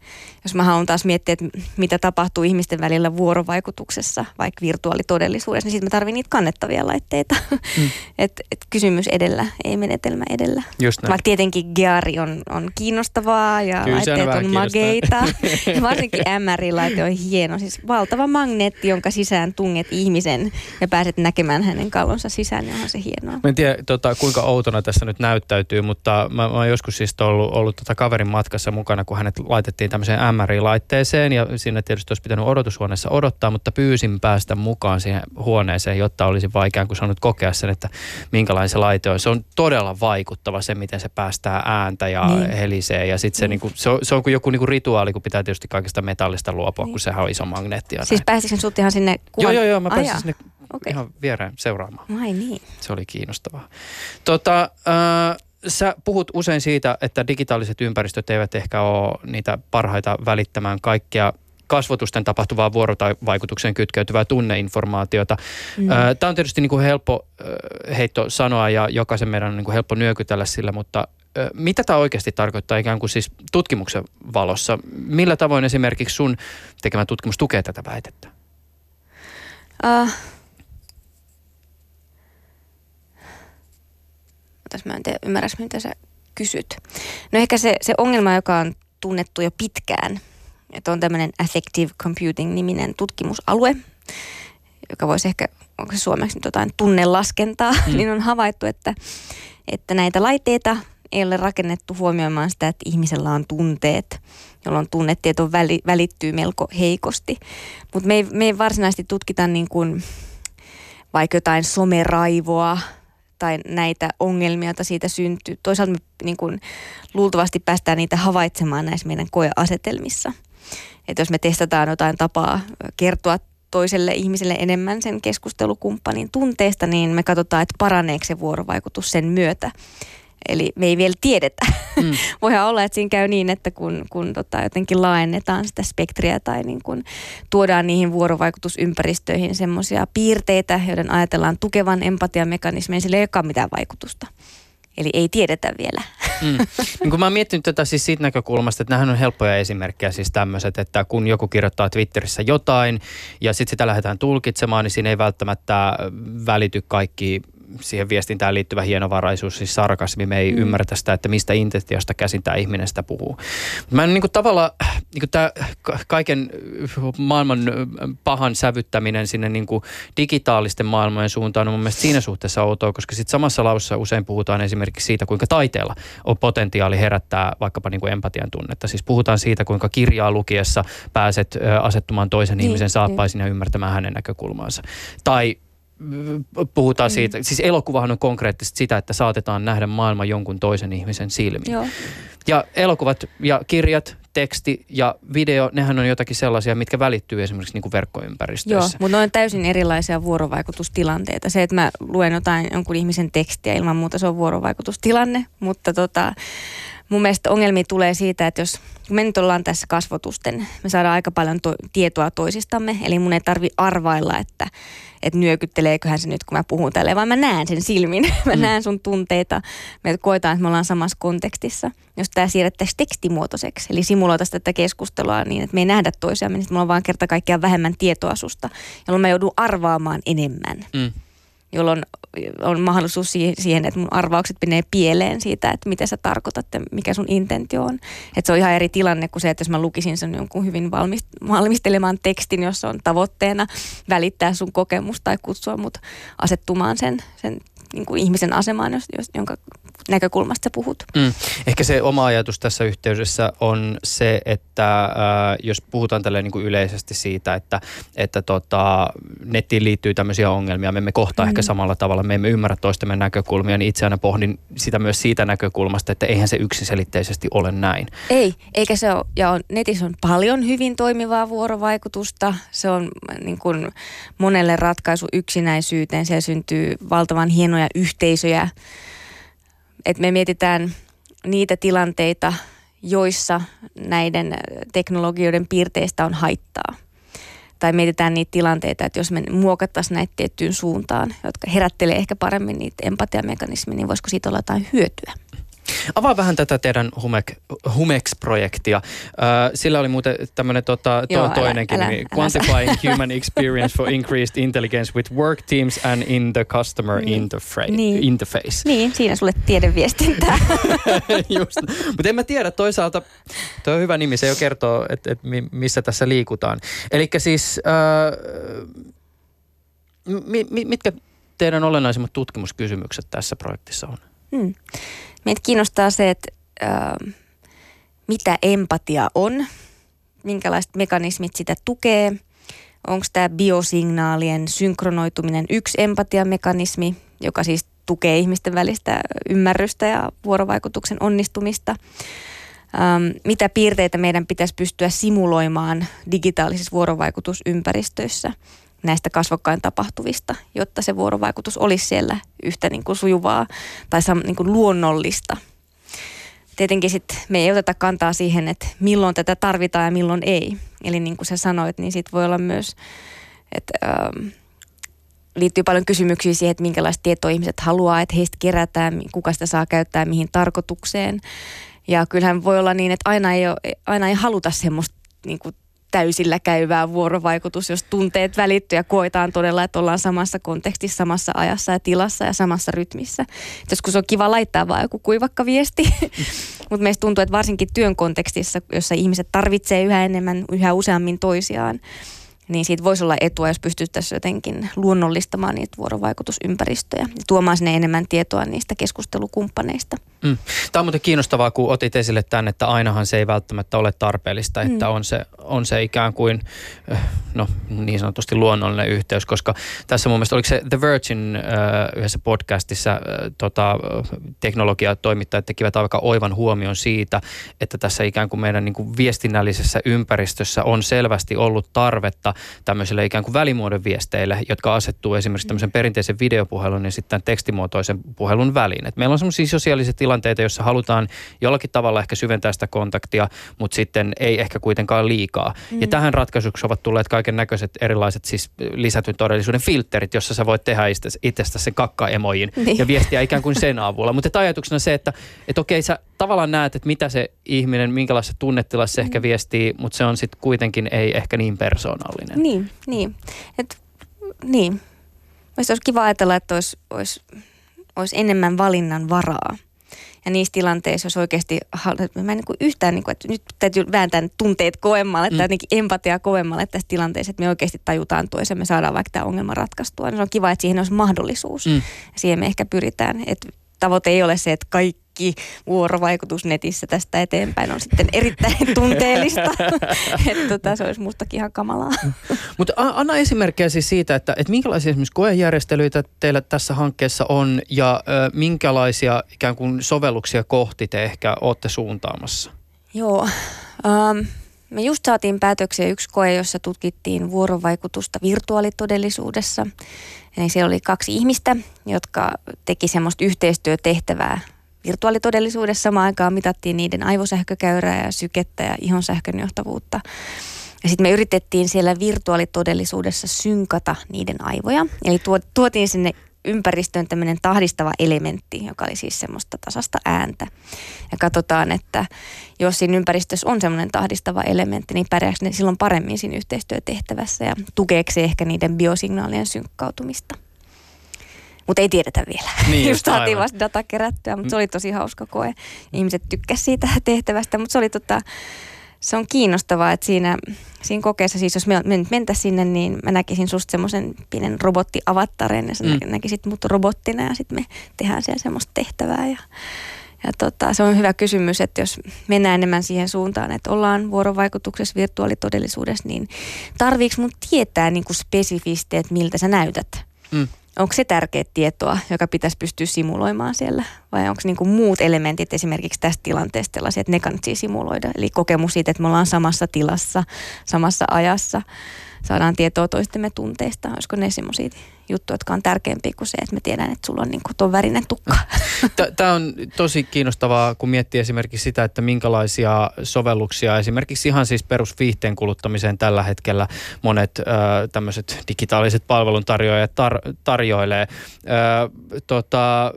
Jos mä haluan taas miettiä, että mitä tapahtuu ihmisten välillä vuorovaikutuksessa, vaikka virtuaalitodellisuudessa, niin sitten mä tarvitsen niitä kannettavia laitteita. Mm. et, et kysymys edellä, ei menetelmä edellä. Just Vaikka tietenkin Geari on, on kiinnostavaa ja Kyllä, laitteet on, on mageita. ja varsinkin MRI-laite on hieno. Siis valtava magneetti, jonka sisään tunget ihmisen ja pääset näkemään hänen kallonsa sisään, niin on se hienoa. Mä en tiedä tota, kuinka outona tässä nyt näyttäytyy, mutta mä, mä oon joskus siis ollut, ollut tota kaverin matkassa mukana, kun hänet laitettiin tämmöiseen MRI-laitteeseen ja sinne tietysti olisi pitänyt odotushuoneessa odottaa, mutta pyysin päästä mukaan siihen huoneeseen, jotta olisi vaikea kuin saanut kokea sen, että minkälainen se laite on. Se on todella vaikuttava se, miten se päästää ääntä ja niin. helisee ja sitten se, niin. niinku, se, on, se on kuin joku niinku rituaali, kun pitää tietysti kaikesta metallista luopua, niin. kun sehän on iso magneetti. Siis pääsitkö sut ihan sinne kuvan? Joo, joo, joo, mä pääsin sinne okay. ihan viereen seuraamaan. Ai niin. Se oli kiinnostavaa. Tota, äh, sä puhut usein siitä, että digitaaliset ympäristöt eivät ehkä ole niitä parhaita välittämään kaikkea kasvotusten tapahtuvaa vuorovaikutukseen kytkeytyvää tunneinformaatiota. Mm. Tämä on tietysti niin kuin helppo heitto sanoa ja jokaisen meidän on niin kuin helppo nyökytellä sillä, mutta mitä tämä oikeasti tarkoittaa ikään kuin siis tutkimuksen valossa? Millä tavoin esimerkiksi sun tekemä tutkimus tukee tätä väitettä? Uh, tässä mä en tiedä, ymmärrä, mitä sä kysyt. No ehkä se, se ongelma, joka on tunnettu jo pitkään, että on tämmöinen Affective Computing-niminen tutkimusalue, joka voisi ehkä, onko se suomeksi nyt jotain tunnelaskentaa, mm. niin on havaittu, että, että näitä laitteita ei ole rakennettu huomioimaan sitä, että ihmisellä on tunteet, jolloin tunnetieto väli, välittyy melko heikosti. Mutta me, me ei varsinaisesti tutkita niin kuin vaikka jotain someraivoa tai näitä ongelmia, joita siitä syntyy. Toisaalta me niin kuin, luultavasti päästään niitä havaitsemaan näissä meidän koeasetelmissa. Että jos me testataan jotain tapaa kertoa toiselle ihmiselle enemmän sen keskustelukumppanin tunteesta, niin me katsotaan, että paraneeko se vuorovaikutus sen myötä. Eli me ei vielä tiedetä. Mm. Voihan olla, että siinä käy niin, että kun, kun tota, jotenkin laajennetaan sitä spektriä tai niin kun tuodaan niihin vuorovaikutusympäristöihin semmoisia piirteitä, joiden ajatellaan tukevan empatiamekanismeja, sillä ei olekaan mitään vaikutusta. Eli ei tiedetä vielä. Mm. Niin kun mä oon miettinyt tätä siis siitä näkökulmasta, että nämähän on helppoja esimerkkejä siis tämmöiset, että kun joku kirjoittaa Twitterissä jotain ja sitten sitä lähdetään tulkitsemaan, niin siinä ei välttämättä välity kaikki siihen viestintään liittyvä hienovaraisuus, siis sarkasmi, me ei mm. ymmärretä sitä, että mistä intentiosta käsin tämä ihminen sitä puhuu. Mä en niin kuin tavallaan, niin kuin tämä kaiken maailman pahan sävyttäminen sinne niin kuin digitaalisten maailmojen suuntaan on mun mielestä siinä suhteessa outoa, koska sitten samassa laussa usein puhutaan esimerkiksi siitä, kuinka taiteella on potentiaali herättää vaikkapa niin kuin empatian tunnetta. Siis puhutaan siitä, kuinka kirjaa lukiessa pääset asettumaan toisen niin, ihmisen saappaisin niin. ja ymmärtämään hänen näkökulmaansa. Tai puhutaan mm. siitä, siis elokuvahan on konkreettisesti sitä, että saatetaan nähdä maailma jonkun toisen ihmisen silmin. Joo. Ja elokuvat ja kirjat, teksti ja video, nehän on jotakin sellaisia, mitkä välittyy esimerkiksi niin kuin verkkoympäristöissä. Joo, mutta ne on täysin erilaisia vuorovaikutustilanteita. Se, että mä luen jotain jonkun ihmisen tekstiä, ilman muuta se on vuorovaikutustilanne, mutta tota, mun mielestä ongelmia tulee siitä, että jos me nyt ollaan tässä kasvotusten, me saadaan aika paljon to- tietoa toisistamme, eli mun ei tarvi arvailla, että, että nyökytteleeköhän se nyt, kun mä puhun tälleen, vaan mä näen sen silmin, mä mm. näen sun tunteita, me koetaan, että me ollaan samassa kontekstissa. Jos tämä siirrettäisiin tekstimuotoiseksi, eli simuloitaisiin tätä keskustelua niin, että me ei nähdä toisiamme, niin mulla on vaan kerta kaikkiaan vähemmän tietoa susta, jolloin mä joudun arvaamaan enemmän. Mm jolloin on mahdollisuus siihen, että mun arvaukset menee pieleen siitä, että mitä sä tarkoitat ja mikä sun intentio on. Että se on ihan eri tilanne kuin se, että jos mä lukisin sen jonkun hyvin valmistelemaan tekstin, jossa on tavoitteena välittää sun kokemus tai kutsua mut asettumaan sen, sen niin kuin ihmisen asemaan, jos, jos, jonka näkökulmasta sä puhut. Mm. Ehkä se oma ajatus tässä yhteydessä on se, että äh, jos puhutaan tälle niin kuin yleisesti siitä, että, että tota, nettiin liittyy tämmöisiä ongelmia, me emme kohtaa mm. ehkä samalla tavalla, me emme ymmärrä toistemme näkökulmia, niin itse aina pohdin sitä myös siitä näkökulmasta, että eihän se yksiselitteisesti ole näin. Ei, eikä se ole, ja on, netissä on paljon hyvin toimivaa vuorovaikutusta, se on niin kuin monelle ratkaisu yksinäisyyteen, siellä syntyy valtavan hienoja yhteisöjä, että me mietitään niitä tilanteita, joissa näiden teknologioiden piirteistä on haittaa. Tai mietitään niitä tilanteita, että jos me muokattaisiin näitä tiettyyn suuntaan, jotka herättelee ehkä paremmin niitä empatiamekanismia, niin voisiko siitä olla jotain hyötyä? Avaa vähän tätä teidän Humek, Humex-projektia. sillä oli muuten tämmöinen tota, to, Joo, toinenkin älä, nimi. Älä, Quantifying älä. Human Experience for Increased Intelligence with Work Teams and in the Customer niin. interfa- niin. Interface. Niin, siinä sulle tiedeviestintää. Just. Mutta en mä tiedä, toisaalta tuo on hyvä nimi, se jo kertoo, että et missä tässä liikutaan. Eli siis... Äh, mitkä teidän olennaisimmat tutkimuskysymykset tässä projektissa on? Hmm. Meitä kiinnostaa se, että äh, mitä empatia on, minkälaiset mekanismit sitä tukee, onko tämä biosignaalien synkronoituminen yksi empatiamekanismi, joka siis tukee ihmisten välistä ymmärrystä ja vuorovaikutuksen onnistumista. Ähm, mitä piirteitä meidän pitäisi pystyä simuloimaan digitaalisissa vuorovaikutusympäristöissä näistä kasvokkain tapahtuvista, jotta se vuorovaikutus olisi siellä yhtä niin kuin sujuvaa tai niin kuin luonnollista. Tietenkin sit me ei oteta kantaa siihen, että milloin tätä tarvitaan ja milloin ei. Eli niin kuin sä sanoit, niin sit voi olla myös, että ähm, liittyy paljon kysymyksiä siihen, että minkälaista tietoa ihmiset haluaa, että heistä kerätään, kuka sitä saa käyttää, mihin tarkoitukseen. Ja kyllähän voi olla niin, että aina ei, ole, aina ei haluta semmoista niin kuin täysillä käyvää vuorovaikutus, jos tunteet välittyy ja koetaan todella, että ollaan samassa kontekstissa, samassa ajassa ja tilassa ja samassa rytmissä. Joskus on kiva laittaa vaan joku kuivakka viesti, mutta meistä tuntuu, että varsinkin työn kontekstissa, jossa ihmiset tarvitsee yhä enemmän, yhä useammin toisiaan, niin siitä voisi olla etua, jos pystyttäisiin jotenkin luonnollistamaan niitä vuorovaikutusympäristöjä ja tuomaan sinne enemmän tietoa niistä keskustelukumppaneista. Mm. Tämä on muuten kiinnostavaa, kun otit esille tämän, että ainahan se ei välttämättä ole tarpeellista, että mm. on, se, on se ikään kuin eh, no, niin sanotusti luonnollinen yhteys, koska tässä mun mielestä oliko se The Virgin uh, yhdessä podcastissa uh, tota, teknologiatoimittajat tekivät aika oivan huomion siitä, että tässä ikään kuin meidän niin kuin viestinnällisessä ympäristössä on selvästi ollut tarvetta tämmöisille ikään kuin välimuodon viesteille, jotka asettuu esimerkiksi tämmöisen perinteisen videopuhelun ja sitten tekstimuotoisen puhelun väliin. Et meillä on semmoisia sosiaalisia tilanteita, joissa halutaan jollakin tavalla ehkä syventää sitä kontaktia, mutta sitten ei ehkä kuitenkaan liikaa. Mm. Ja tähän ratkaisuksi ovat tulleet kaiken näköiset erilaiset siis lisätyn todellisuuden filterit, jossa sä voit tehdä itsestä sen kakkaemojin niin. ja viestiä ikään kuin sen avulla. Mutta ajatuksena se, että et okei sä tavallaan näet, että mitä se ihminen, minkälaisessa tunnetilassa se mm. ehkä viestii, mutta se on sitten kuitenkin ei ehkä niin persoonallinen. Niin, niin. Et, niin. Mielestäni olisi kiva ajatella, että olisi, olisi, olisi enemmän valinnan varaa. Ja niissä tilanteissa, jos oikeasti, mä en niin kuin yhtään, niin kuin, että nyt täytyy vääntää tunteet koemmalle mm. tai jotenkin empatiaa koemmalle tässä tilanteessa, että me oikeasti tajutaan toisen, me saadaan vaikka tämä ongelma ratkaistua. Niin se on kiva, että siihen olisi mahdollisuus. Mm. Siihen me ehkä pyritään. Että tavoite ei ole se, että kaikki vuorovaikutus netissä tästä eteenpäin on sitten erittäin tunteellista. että tota, se olisi mustakin ihan kamalaa. Mutta anna esimerkkejä siis siitä, että, että minkälaisia esimerkiksi koejärjestelyitä teillä tässä hankkeessa on ja ö, minkälaisia ikään kuin sovelluksia kohti te ehkä olette suuntaamassa? Joo. Um, me just saatiin päätöksiä yksi koe, jossa tutkittiin vuorovaikutusta virtuaalitodellisuudessa. Eli siellä oli kaksi ihmistä, jotka teki semmoista yhteistyötehtävää virtuaalitodellisuudessa. Samaan aikaan mitattiin niiden aivosähkökäyrää ja sykettä ja ihonsähkön johtavuutta. Ja sitten me yritettiin siellä virtuaalitodellisuudessa synkata niiden aivoja. Eli tuotiin sinne ympäristöön tämmöinen tahdistava elementti, joka oli siis semmoista tasasta ääntä. Ja katsotaan, että jos siinä ympäristössä on semmoinen tahdistava elementti, niin pärjääkö ne silloin paremmin siinä yhteistyötehtävässä ja tukeeko se ehkä niiden biosignaalien synkkautumista. Mutta ei tiedetä vielä. Niin, just saatiin vasta data kerättyä, mutta se oli tosi hauska koe. Ihmiset tykkäsivät siitä tehtävästä, mutta se oli tota, se on kiinnostavaa, että siinä, siinä kokeessa, siis jos me, me nyt mentäisiin sinne, niin mä näkisin susta semmoisen pienen robottiavattaren ja sä mm. näkisit mut robottina ja sitten me tehdään siellä semmoista tehtävää ja ja tota, se on hyvä kysymys, että jos mennään enemmän siihen suuntaan, että ollaan vuorovaikutuksessa virtuaalitodellisuudessa, niin tarviiko mun tietää niin kuin spesifisti, että miltä sä näytät? Mm onko se tärkeä tietoa, joka pitäisi pystyä simuloimaan siellä? Vai onko niinku muut elementit esimerkiksi tästä tilanteesta sellaisia, että ne kannattaa simuloida? Eli kokemus siitä, että me ollaan samassa tilassa, samassa ajassa, saadaan tietoa toistemme tunteista. Olisiko ne semmoisia juttuja, jotka on tärkeämpiä kuin se, että me tiedän, että sulla on niin tuon värinen tukka. Tämä on tosi kiinnostavaa, kun miettii esimerkiksi sitä, että minkälaisia sovelluksia esimerkiksi ihan siis perusviihteen kuluttamiseen tällä hetkellä monet äh, tämmöiset digitaaliset palveluntarjoajat tar- tarjoilee. Äh, tota,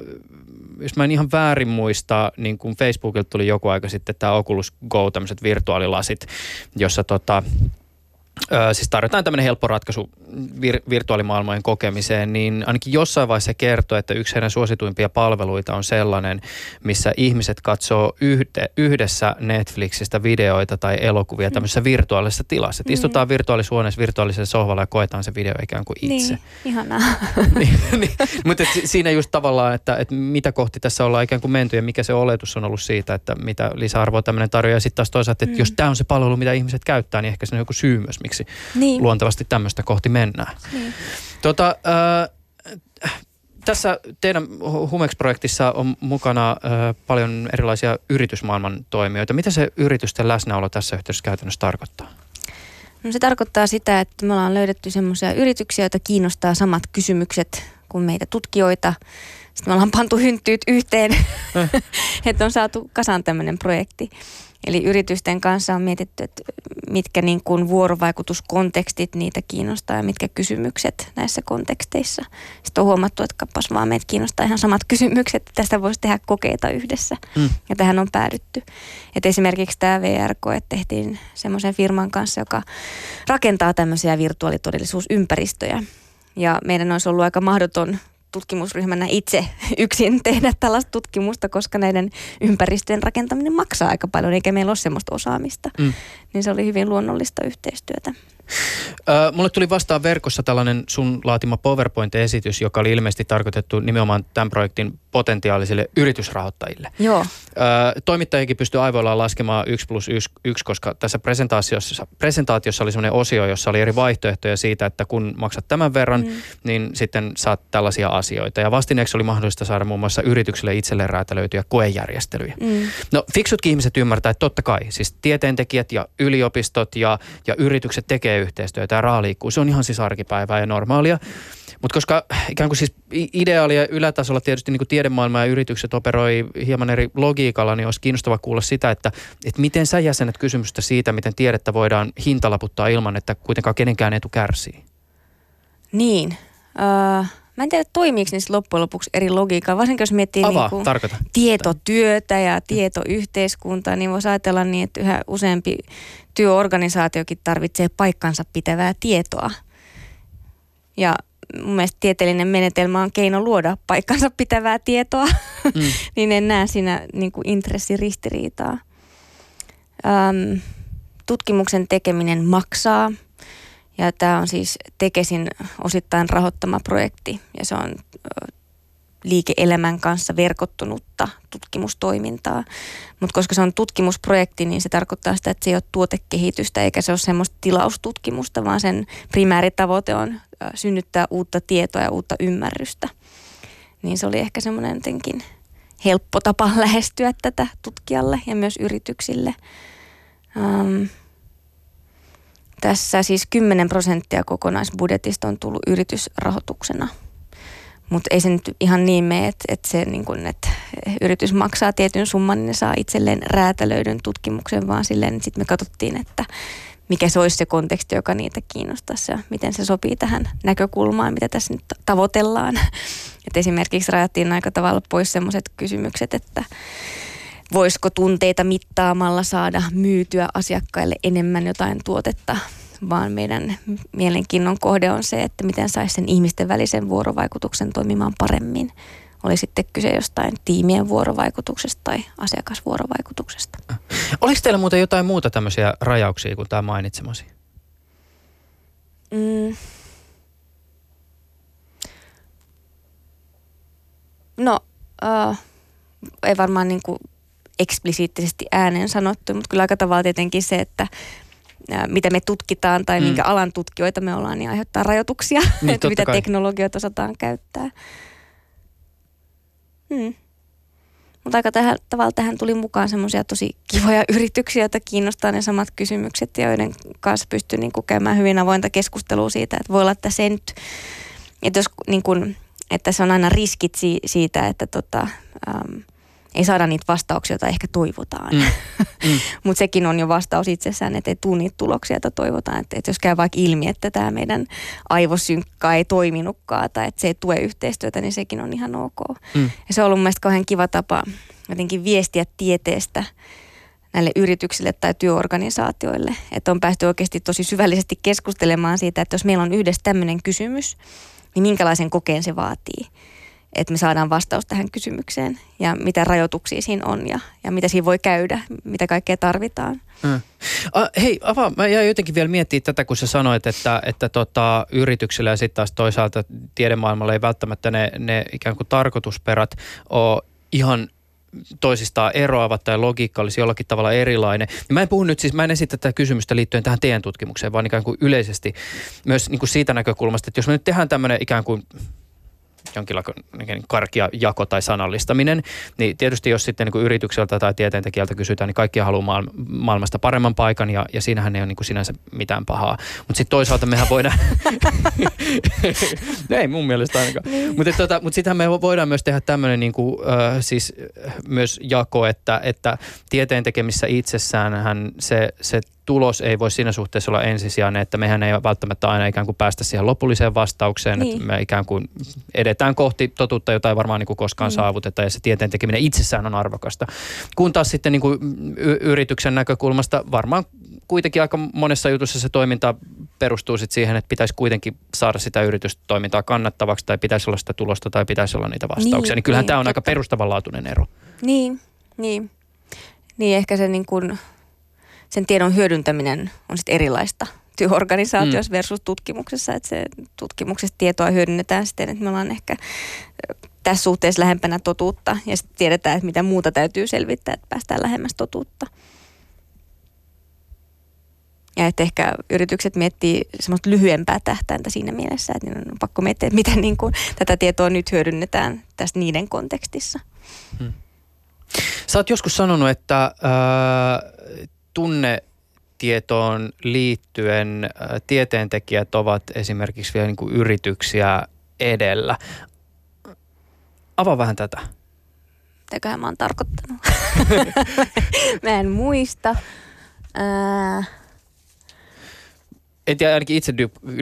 jos mä en ihan väärin muista, niin kun Facebookilta tuli joku aika sitten tämä Oculus Go, tämmöiset virtuaalilasit, jossa tota, Ö, siis tarjotaan tämmöinen helppo ratkaisu vir- virtuaalimaailmojen kokemiseen, niin ainakin jossain vaiheessa kertoo, että yksi heidän suosituimpia palveluita on sellainen, missä ihmiset katsoo yhde, yhdessä Netflixistä videoita tai elokuvia mm. tämmöisessä virtuaalisessa tilassa. Että mm. istutaan virtuaalisuoneessa virtuaalisella sohvalla ja koetaan se video ikään kuin itse. Niin, ihanaa. niin, niin, mutta siinä just tavallaan, että, että mitä kohti tässä ollaan ikään kuin menty ja mikä se oletus on ollut siitä, että mitä lisäarvoa tämmöinen tarjoaa. Ja sitten taas toisaalta, että mm. jos tämä on se palvelu, mitä ihmiset käyttää, niin ehkä se on joku syy myös, miksi niin. luontevasti tämmöistä kohti mennään. Niin. Tota, äh, tässä teidän Humex-projektissa on mukana äh, paljon erilaisia yritysmaailman toimijoita. Mitä se yritysten läsnäolo tässä yhteydessä käytännössä tarkoittaa? No se tarkoittaa sitä, että me ollaan löydetty semmoisia yrityksiä, joita kiinnostaa samat kysymykset kuin meitä tutkijoita. Sitten me ollaan pantu hynttyyt yhteen, että on saatu kasaan tämmöinen projekti. Eli yritysten kanssa on mietitty, että mitkä niin kuin vuorovaikutuskontekstit niitä kiinnostaa ja mitkä kysymykset näissä konteksteissa. Sitten on huomattu, että kappas vaan meitä kiinnostaa ihan samat kysymykset. Tästä voisi tehdä kokeita yhdessä mm. ja tähän on päädytty. Et esimerkiksi tämä VR-koe tehtiin semmoisen firman kanssa, joka rakentaa tämmöisiä virtuaalitodellisuusympäristöjä. Ja meidän olisi ollut aika mahdoton tutkimusryhmänä itse yksin tehdä tällaista tutkimusta, koska näiden ympäristöjen rakentaminen maksaa aika paljon, eikä meillä ole sellaista osaamista. Mm. Niin se oli hyvin luonnollista yhteistyötä. Ö, mulle tuli vastaan verkossa tällainen sun laatima PowerPoint-esitys, joka oli ilmeisesti tarkoitettu nimenomaan tämän projektin potentiaalisille yritysrahoittajille. Joo. Ö, toimittajakin pystyi aivoillaan laskemaan 1 plus 1, koska tässä presentaatiossa, presentaatiossa oli sellainen osio, jossa oli eri vaihtoehtoja siitä, että kun maksat tämän verran, mm. niin sitten saat tällaisia asioita. Ja vastineeksi oli mahdollista saada muun muassa yrityksille itselleen räätälöityjä koejärjestelyjä. Mm. No fiksutkin ihmiset ymmärtää, että totta kai, siis tieteentekijät ja yliopistot ja, ja yritykset tekee yhteistyötä ja raha liikkuu. Se on ihan siis arkipäivää ja normaalia. Mutta koska ikään kuin siis ideaalia ylätasolla tietysti niin kuin tiedemaailma ja yritykset operoi hieman eri logiikalla, niin olisi kiinnostava kuulla sitä, että, että miten sä jäsenet kysymystä siitä, miten tiedettä voidaan hintalaputtaa ilman, että kuitenkaan kenenkään etu kärsii. Niin. Uh, mä en tiedä, toimiiko niissä loppujen lopuksi eri logiikkaa, varsinkin jos miettii Avaa, niin kuin tietotyötä ja tietoyhteiskuntaa, niin voisi ajatella niin, että yhä useampi työorganisaatiokin tarvitsee paikkansa pitävää tietoa. Ja mun mielestä tieteellinen menetelmä on keino luoda paikkansa pitävää tietoa, mm. niin en näe siinä niin kuin intressiristiriitaa. Öm, tutkimuksen tekeminen maksaa ja tämä on siis Tekesin osittain rahoittama projekti ja se on liike-elämän kanssa verkottunutta tutkimustoimintaa. Mutta koska se on tutkimusprojekti, niin se tarkoittaa sitä, että se ei ole tuotekehitystä eikä se ole semmoista tilaustutkimusta, vaan sen primääritavoite on synnyttää uutta tietoa ja uutta ymmärrystä. Niin se oli ehkä semmoinen jotenkin helppo tapa lähestyä tätä tutkijalle ja myös yrityksille. Um, tässä siis 10 prosenttia kokonaisbudjetista on tullut yritysrahoituksena – mutta ei se nyt ihan niin mene, että, että, se, niin kun, että yritys maksaa tietyn summan, niin ne saa itselleen räätälöidyn tutkimuksen, vaan silleen sitten me katsottiin, että mikä se olisi se konteksti, joka niitä kiinnostaisi ja miten se sopii tähän näkökulmaan, mitä tässä nyt tavoitellaan. Et esimerkiksi rajattiin aika tavalla pois sellaiset kysymykset, että voisiko tunteita mittaamalla saada myytyä asiakkaille enemmän jotain tuotetta vaan meidän mielenkiinnon kohde on se, että miten saisi sen ihmisten välisen vuorovaikutuksen toimimaan paremmin. Oli sitten kyse jostain tiimien vuorovaikutuksesta tai asiakasvuorovaikutuksesta. Oliko teillä muuten jotain muuta tämmöisiä rajauksia kuin tämä mainitsemasi? Mm. No, uh, ei varmaan niin kuin eksplisiittisesti ääneen sanottu, mutta kyllä aika tavalla tietenkin se, että mitä me tutkitaan tai mm. minkä alan tutkijoita me ollaan, niin aiheuttaa rajoituksia, niin, että mitä kai. teknologioita osataan käyttää. Hmm. Mutta aika tähän, tavalla tähän tuli mukaan semmoisia tosi kivoja yrityksiä, joita kiinnostaa ne samat kysymykset ja joiden kanssa pystyy niin käymään hyvin avointa keskustelua siitä, että voi olla, että se nyt, että, jos, niin kuin, että se on aina riskit si, siitä, että tota, um, ei saada niitä vastauksia, joita ehkä toivotaan. Mm. Mm. Mutta sekin on jo vastaus itsessään, että ei tule niitä tuloksia, joita toivotaan. Että, että jos käy vaikka ilmi, että tämä meidän aivosynkka ei toiminutkaan tai että se ei tue yhteistyötä, niin sekin on ihan ok. Mm. Ja se on ollut mielestäni kauhean kiva tapa jotenkin viestiä tieteestä näille yrityksille tai työorganisaatioille. Että on päästy oikeasti tosi syvällisesti keskustelemaan siitä, että jos meillä on yhdessä tämmöinen kysymys, niin minkälaisen kokeen se vaatii että me saadaan vastaus tähän kysymykseen ja mitä rajoituksia siinä on ja, ja mitä siinä voi käydä, mitä kaikkea tarvitaan. Mm. Uh, hei, avaa, mä jäin jotenkin vielä miettiä tätä, kun sä sanoit, että, että tota, yrityksillä ja sitten taas toisaalta tiedemaailmalla ei välttämättä ne, ne ikään kuin tarkoitusperät ole ihan toisistaan eroavat tai logiikka olisi jollakin tavalla erilainen. Ja mä en puhu nyt siis, mä en esitä tätä kysymystä liittyen tähän teidän tutkimukseen, vaan ikään kuin yleisesti myös niin kuin siitä näkökulmasta, että jos me nyt tehdään tämmöinen ikään kuin jonkinlainen karkia jako tai sanallistaminen, niin tietysti jos sitten niin yritykseltä tai tieteentekijältä kysytään, niin kaikki haluaa maailmasta paremman paikan ja, ja siinähän ei ole niin kuin sinänsä mitään pahaa. Mutta sitten toisaalta mehän voidaan, no ei mun mielestä ainakaan, niin. mutta tota, mut sittenhän me voidaan myös tehdä tämmöinen niin kuin, äh, siis myös jako, että, että tieteen tekemissä itsessään se, se tulos ei voi siinä suhteessa olla ensisijainen, että mehän ei välttämättä aina ikään kuin päästä siihen lopulliseen vastaukseen, niin. että me ikään kuin edetään kohti totuutta, jota ei varmaan niin kuin koskaan mm. saavuteta ja se tieteen tekeminen itsessään on arvokasta. Kun taas sitten niin kuin y- yrityksen näkökulmasta varmaan kuitenkin aika monessa jutussa se toiminta perustuu sitten siihen, että pitäisi kuitenkin saada sitä yritystoimintaa kannattavaksi tai pitäisi olla sitä tulosta tai pitäisi olla niitä vastauksia. Niin, niin kyllähän niin, tämä on totta. aika perustavanlaatuinen ero. Niin, niin. Niin ehkä se niin kuin sen tiedon hyödyntäminen on sitten erilaista työorganisaatiossa mm. versus tutkimuksessa, että se tutkimuksessa tietoa hyödynnetään siten, että me ollaan ehkä tässä suhteessa lähempänä totuutta ja sitten tiedetään, että mitä muuta täytyy selvittää, että päästään lähemmäs totuutta. Ja että ehkä yritykset miettii semmoista lyhyempää tähtäintä siinä mielessä, että on pakko miettiä, että miten niin kuin tätä tietoa nyt hyödynnetään tässä niiden kontekstissa. Hmm. Sä oot joskus sanonut, että äh, tunnetietoon liittyen äh, tieteentekijät ovat esimerkiksi vielä niin kuin yrityksiä edellä. Avaa vähän tätä. Mitäköhän mä oon tarkoittanut? mä en muista. Äh, en tiedä, ainakin itse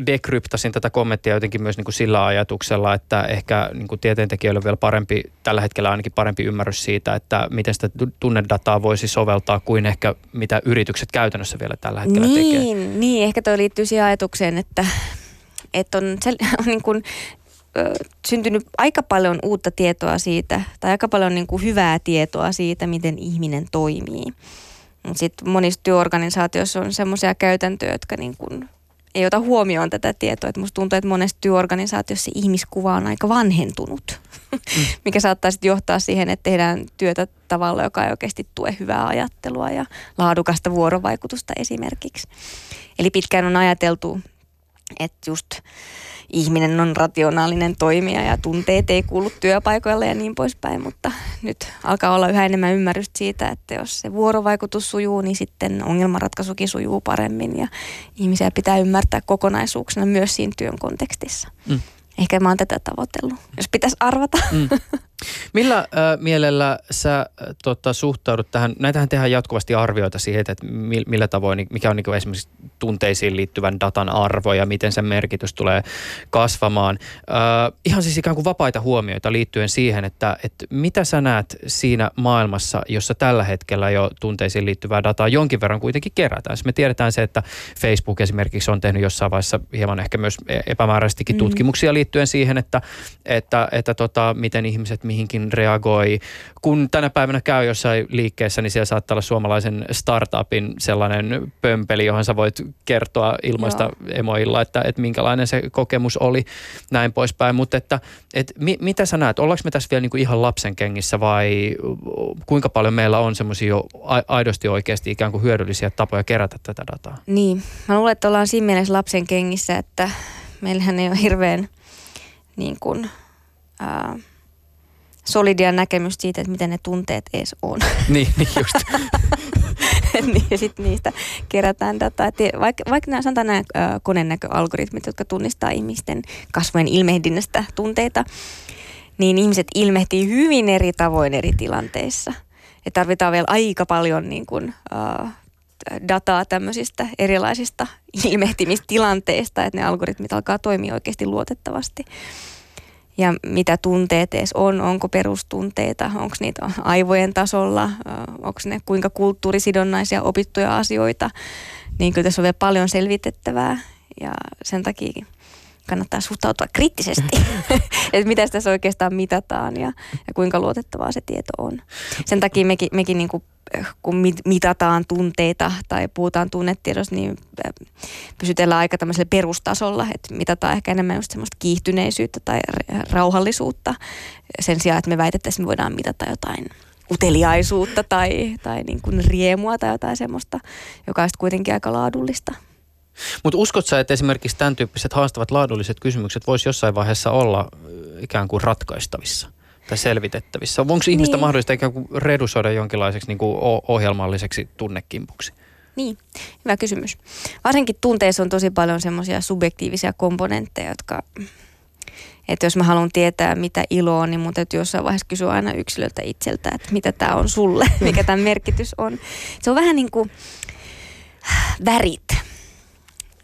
dekryptasin tätä kommenttia jotenkin myös niin kuin sillä ajatuksella, että ehkä niin kuin tieteentekijöille on vielä parempi, tällä hetkellä ainakin parempi ymmärrys siitä, että miten sitä tunnedataa voisi soveltaa kuin ehkä mitä yritykset käytännössä vielä tällä hetkellä niin, tekee. Niin, ehkä toi liittyy siihen ajatukseen, että että on, sel, on niin kuin, ö, syntynyt aika paljon uutta tietoa siitä, tai aika paljon niin kuin hyvää tietoa siitä, miten ihminen toimii. Sitten monissa työorganisaatioissa on semmoisia käytäntöjä, jotka niin kuin ei ota huomioon tätä tietoa. Että musta tuntuu, että monessa työorganisaatiossa ihmiskuva on aika vanhentunut, mm. mikä saattaa sitten johtaa siihen, että tehdään työtä tavalla, joka ei oikeasti tue hyvää ajattelua ja laadukasta vuorovaikutusta esimerkiksi. Eli pitkään on ajateltu, että just ihminen on rationaalinen toimija ja tunteet ei kuulu työpaikoille ja niin poispäin, mutta nyt alkaa olla yhä enemmän ymmärrystä siitä, että jos se vuorovaikutus sujuu, niin sitten ongelmanratkaisukin sujuu paremmin ja ihmisiä pitää ymmärtää kokonaisuuksena myös siinä työn kontekstissa. Mm. Ehkä mä oon tätä tavoitellut, jos pitäisi arvata. Mm. Millä äh, mielellä sä äh, tota, suhtaudut tähän? Näitähän tehdään jatkuvasti arvioita siihen, että millä tavoin, mikä on niin esimerkiksi tunteisiin liittyvän datan arvo ja miten sen merkitys tulee kasvamaan. Äh, ihan siis ikään kuin vapaita huomioita liittyen siihen, että, että mitä sä näet siinä maailmassa, jossa tällä hetkellä jo tunteisiin liittyvää dataa jonkin verran kuitenkin kerätään. Siis me tiedetään se, että Facebook esimerkiksi on tehnyt jossain vaiheessa hieman ehkä myös e-, epämääräisestikin mm. tutkimuksia liittyen siihen, että, että, että tota, miten ihmiset mihinkin reagoi. Kun tänä päivänä käy jossain liikkeessä, niin siellä saattaa olla suomalaisen startupin sellainen pömpeli, johon sä voit kertoa ilmaista Joo. emoilla, että, että minkälainen se kokemus oli, näin poispäin. Mutta että, että mi, mitä sä näet, ollaanko me tässä vielä niin kuin ihan lapsen kengissä vai kuinka paljon meillä on semmoisia jo aidosti oikeasti ikään kuin hyödyllisiä tapoja kerätä tätä dataa? Niin, mä luulen, että ollaan siinä mielessä lapsen kengissä, että meillähän ei ole hirveän niin kuin, ää, solidia näkemystä siitä, että miten ne tunteet edes on. Niin, niin just. niin, ja sitten niistä kerätään dataa. Et vaikka, vaikka nämä, sanotaan nämä konenäköalgoritmit, jotka tunnistaa ihmisten kasvojen ilmehdinnästä tunteita, niin ihmiset ilmehtii hyvin eri tavoin eri tilanteissa. Ja tarvitaan vielä aika paljon niin kuin, äh, dataa tämmöisistä erilaisista ilmehtimistilanteista, että ne algoritmit alkaa toimia oikeasti luotettavasti ja mitä tunteet edes on, onko perustunteita, onko niitä aivojen tasolla, onko ne kuinka kulttuurisidonnaisia opittuja asioita, niin kyllä tässä on vielä paljon selvitettävää ja sen takia kannattaa suhtautua kriittisesti, että mitä tässä oikeastaan mitataan ja, ja kuinka luotettavaa se tieto on. Sen takia mekin, mekin niin kuin kun mitataan tunteita tai puhutaan tunnetiedosta, niin pysytellään aika tämmöisellä perustasolla, että mitataan ehkä enemmän just semmoista kiihtyneisyyttä tai rauhallisuutta sen sijaan, että me väitettäisiin, että me voidaan mitata jotain uteliaisuutta tai, tai niin kuin riemua tai jotain semmoista, joka on kuitenkin aika laadullista. Mutta uskot sä, että esimerkiksi tämän tyyppiset haastavat laadulliset kysymykset voisi jossain vaiheessa olla ikään kuin ratkaistavissa? tai selvitettävissä? Onko ihmistä niin. mahdollista ikään kuin redusoida jonkinlaiseksi niin kuin ohjelmalliseksi tunnekimpuksi? Niin, hyvä kysymys. Varsinkin tunteissa on tosi paljon semmoisia subjektiivisia komponentteja, jotka, että jos mä haluan tietää, mitä ilo on, niin mun täytyy jossain vaiheessa kysyä aina yksilöltä itseltä, että mitä tämä on sulle, mikä tämän merkitys on. Se on vähän niin kuin värit.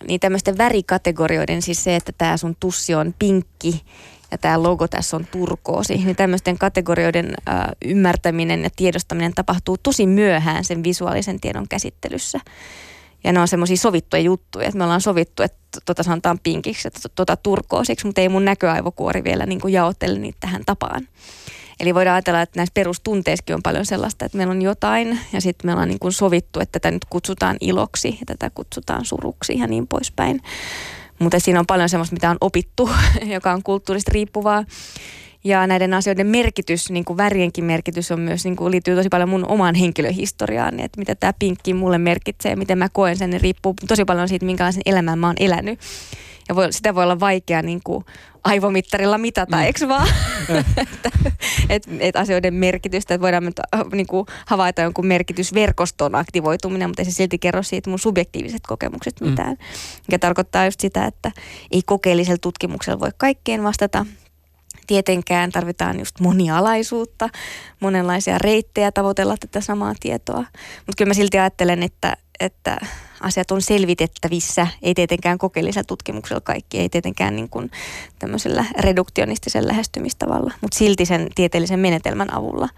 Niin tämmöisten värikategorioiden, siis se, että tämä sun tussi on pinkki ja tämä logo tässä on turkoosi, niin tämmöisten kategorioiden ymmärtäminen ja tiedostaminen tapahtuu tosi myöhään sen visuaalisen tiedon käsittelyssä. Ja ne on semmoisia sovittuja juttuja, että me ollaan sovittu, että tota sanotaan pinkiksi, että tota turkoosiksi, mutta ei mun näköaivokuori vielä niin kuin jaottele niitä tähän tapaan. Eli voidaan ajatella, että näissä perustunteissakin on paljon sellaista, että meillä on jotain ja sitten meillä on niin kuin sovittu, että tätä nyt kutsutaan iloksi ja tätä kutsutaan suruksi ja niin poispäin. Mutta siinä on paljon semmoista, mitä on opittu, joka on kulttuurista riippuvaa. Ja näiden asioiden merkitys, niin kuin värienkin merkitys on myös, niin kuin liittyy tosi paljon mun omaan henkilöhistoriaan. Niin että mitä tämä pinkki mulle merkitsee, miten mä koen sen, niin riippuu tosi paljon siitä, minkälaisen elämän mä oon elänyt. Ja voi, sitä voi olla vaikea niin kuin aivomittarilla mitata, mm. eikö vaan? että et, et asioiden merkitystä, että voidaan niin kuin havaita jonkun merkitysverkoston aktivoituminen, mutta ei se silti kerro siitä mun subjektiiviset kokemukset mm. mitään. Mm. Mikä tarkoittaa just sitä, että ei kokeellisella tutkimuksella voi kaikkeen vastata. Tietenkään tarvitaan just monialaisuutta, monenlaisia reittejä tavoitella tätä samaa tietoa. Mutta kyllä mä silti ajattelen, että, että asiat on selvitettävissä, ei tietenkään kokeellisella tutkimuksella kaikki, ei tietenkään niin kuin tämmöisellä reduktionistisella lähestymistavalla, mutta silti sen tieteellisen menetelmän avulla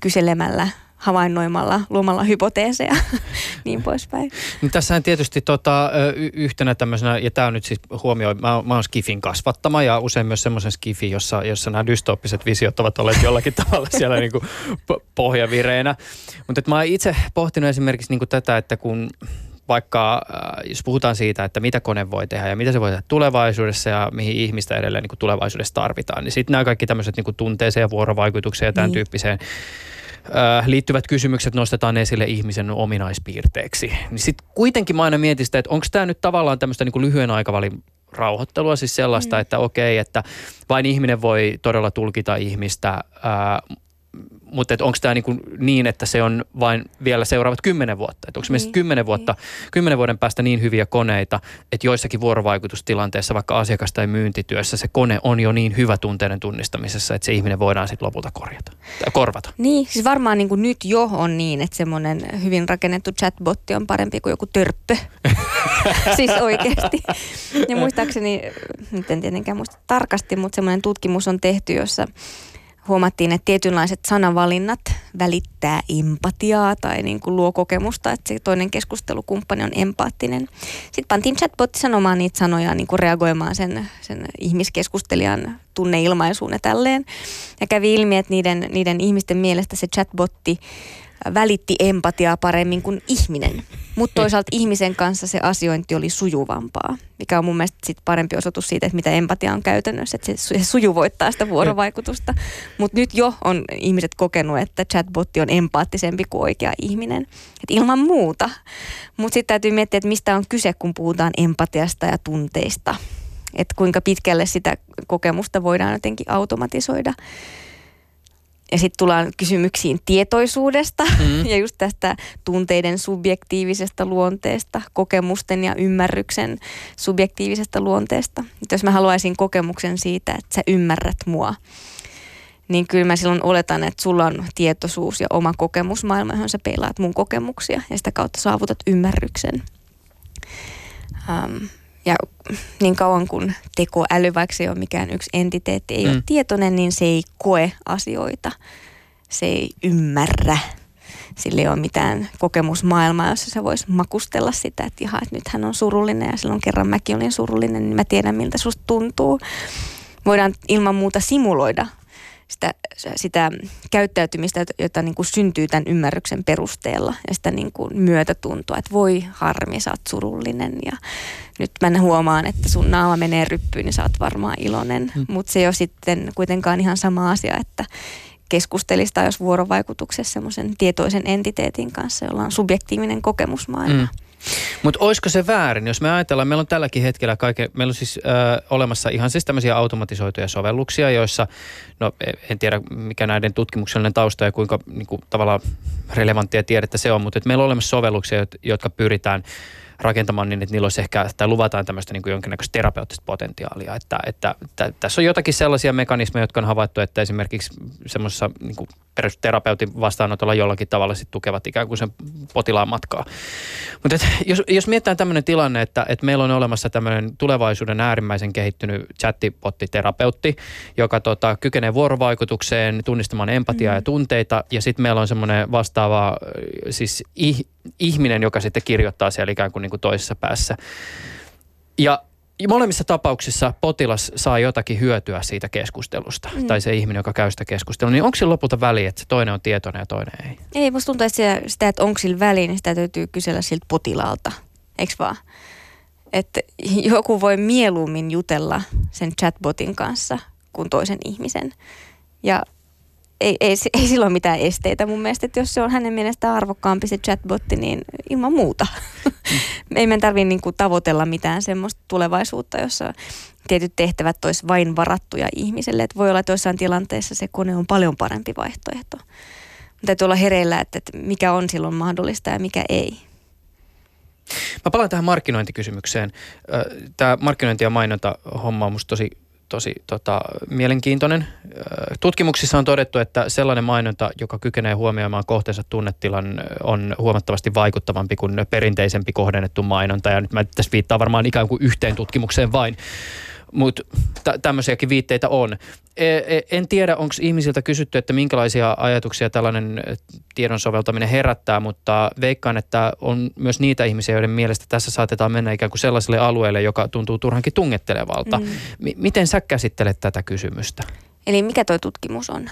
kyselemällä, havainnoimalla, luomalla hypoteeseja, niin poispäin. Niin tässähän tietysti tota, yhtenä tämmöisenä, ja tämä on nyt siis huomioi, mä, mä oon Skifin kasvattama ja usein myös semmoisen Skifin, jossa, jossa nämä dystooppiset visiot ovat olleet jollakin tavalla siellä niin kuin pohjavireenä. Mutta mä oon itse pohtinut esimerkiksi niin kuin tätä, että kun vaikka äh, jos puhutaan siitä, että mitä kone voi tehdä ja mitä se voi tehdä tulevaisuudessa ja mihin ihmistä edelleen niin kuin tulevaisuudessa tarvitaan, niin sitten nämä kaikki tämmöiset niin tunteeseen ja vuorovaikutukseen ja tämän niin. tyyppiseen liittyvät kysymykset nostetaan esille ihmisen ominaispiirteeksi. Niin sitten kuitenkin mä aina mietin sitä, että onko tämä nyt tavallaan tämmöistä niin kuin lyhyen aikavälin rauhoittelua, siis sellaista, mm. että okei, että vain ihminen voi todella tulkita ihmistä, ää, äh, mutta onko tämä niin, niin, että se on vain vielä seuraavat kymmenen vuotta? Onko niin, meistä kymmenen vuotta, niin. kymmenen vuoden päästä niin hyviä koneita, että joissakin vuorovaikutustilanteissa, vaikka asiakas- tai myyntityössä, se kone on jo niin hyvä tunteiden tunnistamisessa, että se ihminen voidaan sitten lopulta korjata, tai korvata. Niin, siis varmaan niin kuin nyt jo on niin, että semmoinen hyvin rakennettu chatbotti on parempi kuin joku törppö. siis oikeasti. Ja muistaakseni, nyt en tietenkään muista tarkasti, mutta semmoinen tutkimus on tehty, jossa huomattiin, että tietynlaiset sanavalinnat välittää empatiaa tai niin kuin luo kokemusta, että se toinen keskustelukumppani on empaattinen. Sitten pantiin chatbotti sanomaan niitä sanoja, niin kuin reagoimaan sen, sen ihmiskeskustelijan tunneilmaisuun ja tälleen. Ja kävi ilmi, että niiden, niiden ihmisten mielestä se chatbotti välitti empatiaa paremmin kuin ihminen. Mutta toisaalta ihmisen kanssa se asiointi oli sujuvampaa, mikä on mun mielestä sit parempi osoitus siitä, että mitä empatia on käytännössä, että se, sujuvoittaa sitä vuorovaikutusta. Mutta nyt jo on ihmiset kokenut, että chatbotti on empaattisempi kuin oikea ihminen. Et ilman muuta. Mutta sitten täytyy miettiä, että mistä on kyse, kun puhutaan empatiasta ja tunteista. Että kuinka pitkälle sitä kokemusta voidaan jotenkin automatisoida. Ja sitten tullaan kysymyksiin tietoisuudesta mm. ja just tästä tunteiden subjektiivisesta luonteesta, kokemusten ja ymmärryksen subjektiivisesta luonteesta. Et jos mä haluaisin kokemuksen siitä, että sä ymmärrät mua, niin kyllä mä silloin oletan, että sulla on tietoisuus ja oma kokemusmaailma, johon sä peilaat mun kokemuksia ja sitä kautta saavutat ymmärryksen. Um, ja niin kauan kuin tekoäly, vaikka se ei ole mikään yksi entiteetti, ei mm. ole tietoinen, niin se ei koe asioita. Se ei ymmärrä. Sillä ei ole mitään kokemusmaailmaa, jossa se voisi makustella sitä, että ihan, että nyt hän on surullinen ja silloin kerran mäkin olin surullinen, niin mä tiedän miltä susta tuntuu. Voidaan ilman muuta simuloida sitä, sitä käyttäytymistä, jota niin kuin syntyy tämän ymmärryksen perusteella ja sitä niin kuin myötätuntoa, että voi harmi, sä oot surullinen ja nyt mä huomaan, että sun naama menee ryppyyn, niin sä oot varmaan iloinen, hmm. mutta se ei ole sitten kuitenkaan ihan sama asia, että keskustelisi tai jos vuorovaikutuksessa semmoisen tietoisen entiteetin kanssa, jolla on subjektiivinen kokemusmaailma. Hmm. Mutta olisiko se väärin, jos me ajatellaan, meillä on tälläkin hetkellä kaiken, meillä on siis ö, olemassa ihan siis tämmöisiä automatisoituja sovelluksia, joissa, no en tiedä mikä näiden tutkimuksellinen tausta ja kuinka niin kuin, tavallaan relevanttia tiedettä se on, mutta meillä on olemassa sovelluksia, jotka pyritään rakentamaan niin, että niillä olisi ehkä, tai luvataan tämmöistä niin kuin jonkinnäköistä terapeuttista potentiaalia. Että, että, että tässä on jotakin sellaisia mekanismeja, jotka on havaittu, että esimerkiksi semmoisessa niin kuin perusterapeutin vastaanotolla jollakin tavalla sit tukevat ikään kuin sen potilaan matkaa. Mutta jos, jos mietitään tämmöinen tilanne, että, että meillä on olemassa tämmöinen tulevaisuuden äärimmäisen kehittynyt chattipottiterapeutti, joka tota, kykenee vuorovaikutukseen, tunnistamaan empatiaa mm. ja tunteita, ja sitten meillä on semmoinen vastaava siis ih, ihminen, joka sitten kirjoittaa siellä ikään kuin, niin kuin toisessa päässä. Ja molemmissa tapauksissa potilas saa jotakin hyötyä siitä keskustelusta, mm. tai se ihminen, joka käy sitä keskustelua, niin onko sillä lopulta väliä, että se toinen on tietoinen ja toinen ei? Ei, musta tuntuu, että sitä, sitä että onko sillä väliä, niin sitä täytyy kysellä siltä potilaalta, eikö vaan? Että joku voi mieluummin jutella sen chatbotin kanssa kuin toisen ihmisen. Ja ei, ei, ei sillä ole mitään esteitä mun mielestä, että jos se on hänen mielestään arvokkaampi se chatbotti, niin ilman muuta. Mm. ei meidän tarvitse niin kuin tavoitella mitään semmoista tulevaisuutta, jossa tietyt tehtävät olisi vain varattuja ihmiselle. Että voi olla, että jossain tilanteessa se kone on paljon parempi vaihtoehto. Mutta täytyy olla hereillä, että, että mikä on silloin mahdollista ja mikä ei. Mä palaan tähän markkinointikysymykseen. Tämä markkinointi- ja mainonta homma on musta tosi tosi tota, mielenkiintoinen. Tutkimuksissa on todettu, että sellainen mainonta, joka kykenee huomioimaan kohteensa tunnetilan, on huomattavasti vaikuttavampi kuin perinteisempi kohdennettu mainonta. Ja nyt mä tässä viittaan varmaan ikään kuin yhteen tutkimukseen vain. Mutta t- tämmöisiäkin viitteitä on. E- e- en tiedä, onko ihmisiltä kysytty, että minkälaisia ajatuksia tällainen tiedon soveltaminen herättää, mutta veikkaan, että on myös niitä ihmisiä, joiden mielestä tässä saatetaan mennä ikään kuin sellaiselle alueelle, joka tuntuu turhankin tungettelevalta. Mm. M- miten sä käsittelet tätä kysymystä? Eli mikä toi tutkimus on?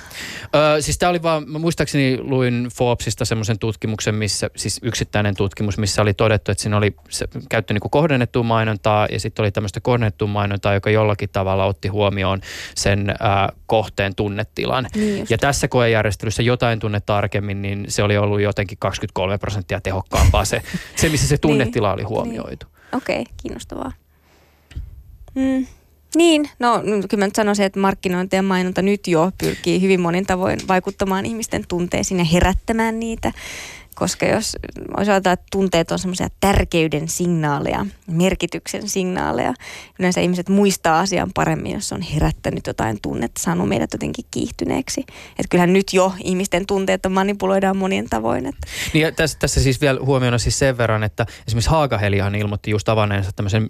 Öö, siis tämä oli vaan, mä muistaakseni luin Forbesista semmoisen tutkimuksen, missä, siis yksittäinen tutkimus, missä oli todettu, että siinä oli se, käyttö niin kohdennettua mainontaa ja sitten oli tämmöistä kohdennettua mainontaa, joka jollakin tavalla otti huomioon sen ää, kohteen tunnetilan. Niin ja tässä koejärjestelyssä jotain tunne tarkemmin, niin se oli ollut jotenkin 23 prosenttia tehokkaampaa se, se missä se niin. tunnetila oli huomioitu. Niin. Okei, okay, kiinnostavaa. Mm. Niin, no kyllä mä nyt sanoisin, että markkinointi ja mainonta nyt jo pyrkii hyvin monin tavoin vaikuttamaan ihmisten tunteisiin ja herättämään niitä koska jos osataan, että tunteet on semmoisia tärkeyden signaaleja, merkityksen signaaleja, yleensä ihmiset muistaa asian paremmin, jos on herättänyt jotain tunnetta, saanut meidät jotenkin kiihtyneeksi. Että kyllähän nyt jo ihmisten tunteet manipuloidaan monien tavoin. Että. Niin ja tässä, tässä siis vielä huomiona siis sen verran, että esimerkiksi Haagahelihan ilmoitti just avanneensa tämmöisen,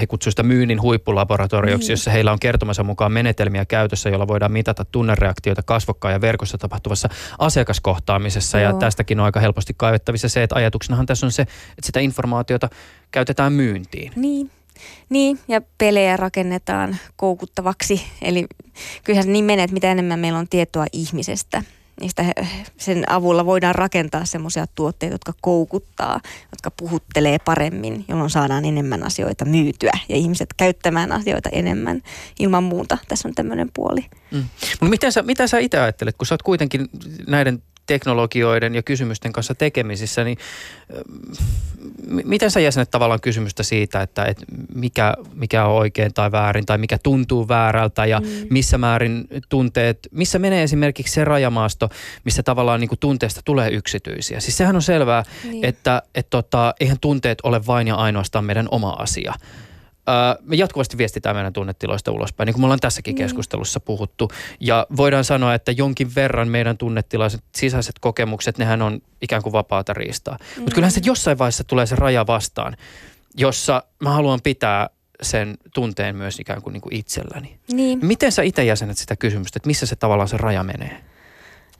he kutsuivat sitä myynnin huippulaboratorioksi, niin. jossa heillä on kertomassa mukaan menetelmiä käytössä, jolla voidaan mitata tunnereaktioita kasvokkaan ja verkossa tapahtuvassa asiakaskohtaamisessa. Joo. Ja tästäkin on aika helppo helposti kaivettavissa se, että ajatuksenahan tässä on se, että sitä informaatiota käytetään myyntiin. Niin. Niin, ja pelejä rakennetaan koukuttavaksi. Eli kyllähän se niin menee, että mitä enemmän meillä on tietoa ihmisestä, niistä sen avulla voidaan rakentaa semmoisia tuotteita, jotka koukuttaa, jotka puhuttelee paremmin, jolloin saadaan enemmän asioita myytyä ja ihmiset käyttämään asioita enemmän ilman muuta. Tässä on tämmöinen puoli. Mm. miten sä, mitä sä itse ajattelet, kun sä oot kuitenkin näiden teknologioiden ja kysymysten kanssa tekemisissä, niin miten sä jäsenet tavallaan kysymystä siitä, että, että mikä, mikä on oikein tai väärin tai mikä tuntuu väärältä ja mm. missä määrin tunteet, missä menee esimerkiksi se rajamaasto, missä tavallaan niin kuin tunteesta tulee yksityisiä. Siis sehän on selvää, niin. että et tota, eihän tunteet ole vain ja ainoastaan meidän oma asia me jatkuvasti viestitään meidän tunnetiloista ulospäin, niin kuin me ollaan tässäkin niin. keskustelussa puhuttu. Ja voidaan sanoa, että jonkin verran meidän tunnetilaiset sisäiset kokemukset, nehän on ikään kuin vapaata riistaa. Mm. Mutta kyllähän se jossain vaiheessa tulee se raja vastaan, jossa mä haluan pitää sen tunteen myös ikään kuin, niin kuin itselläni. Niin. Miten sä itse jäsenet sitä kysymystä, että missä se tavallaan se raja menee?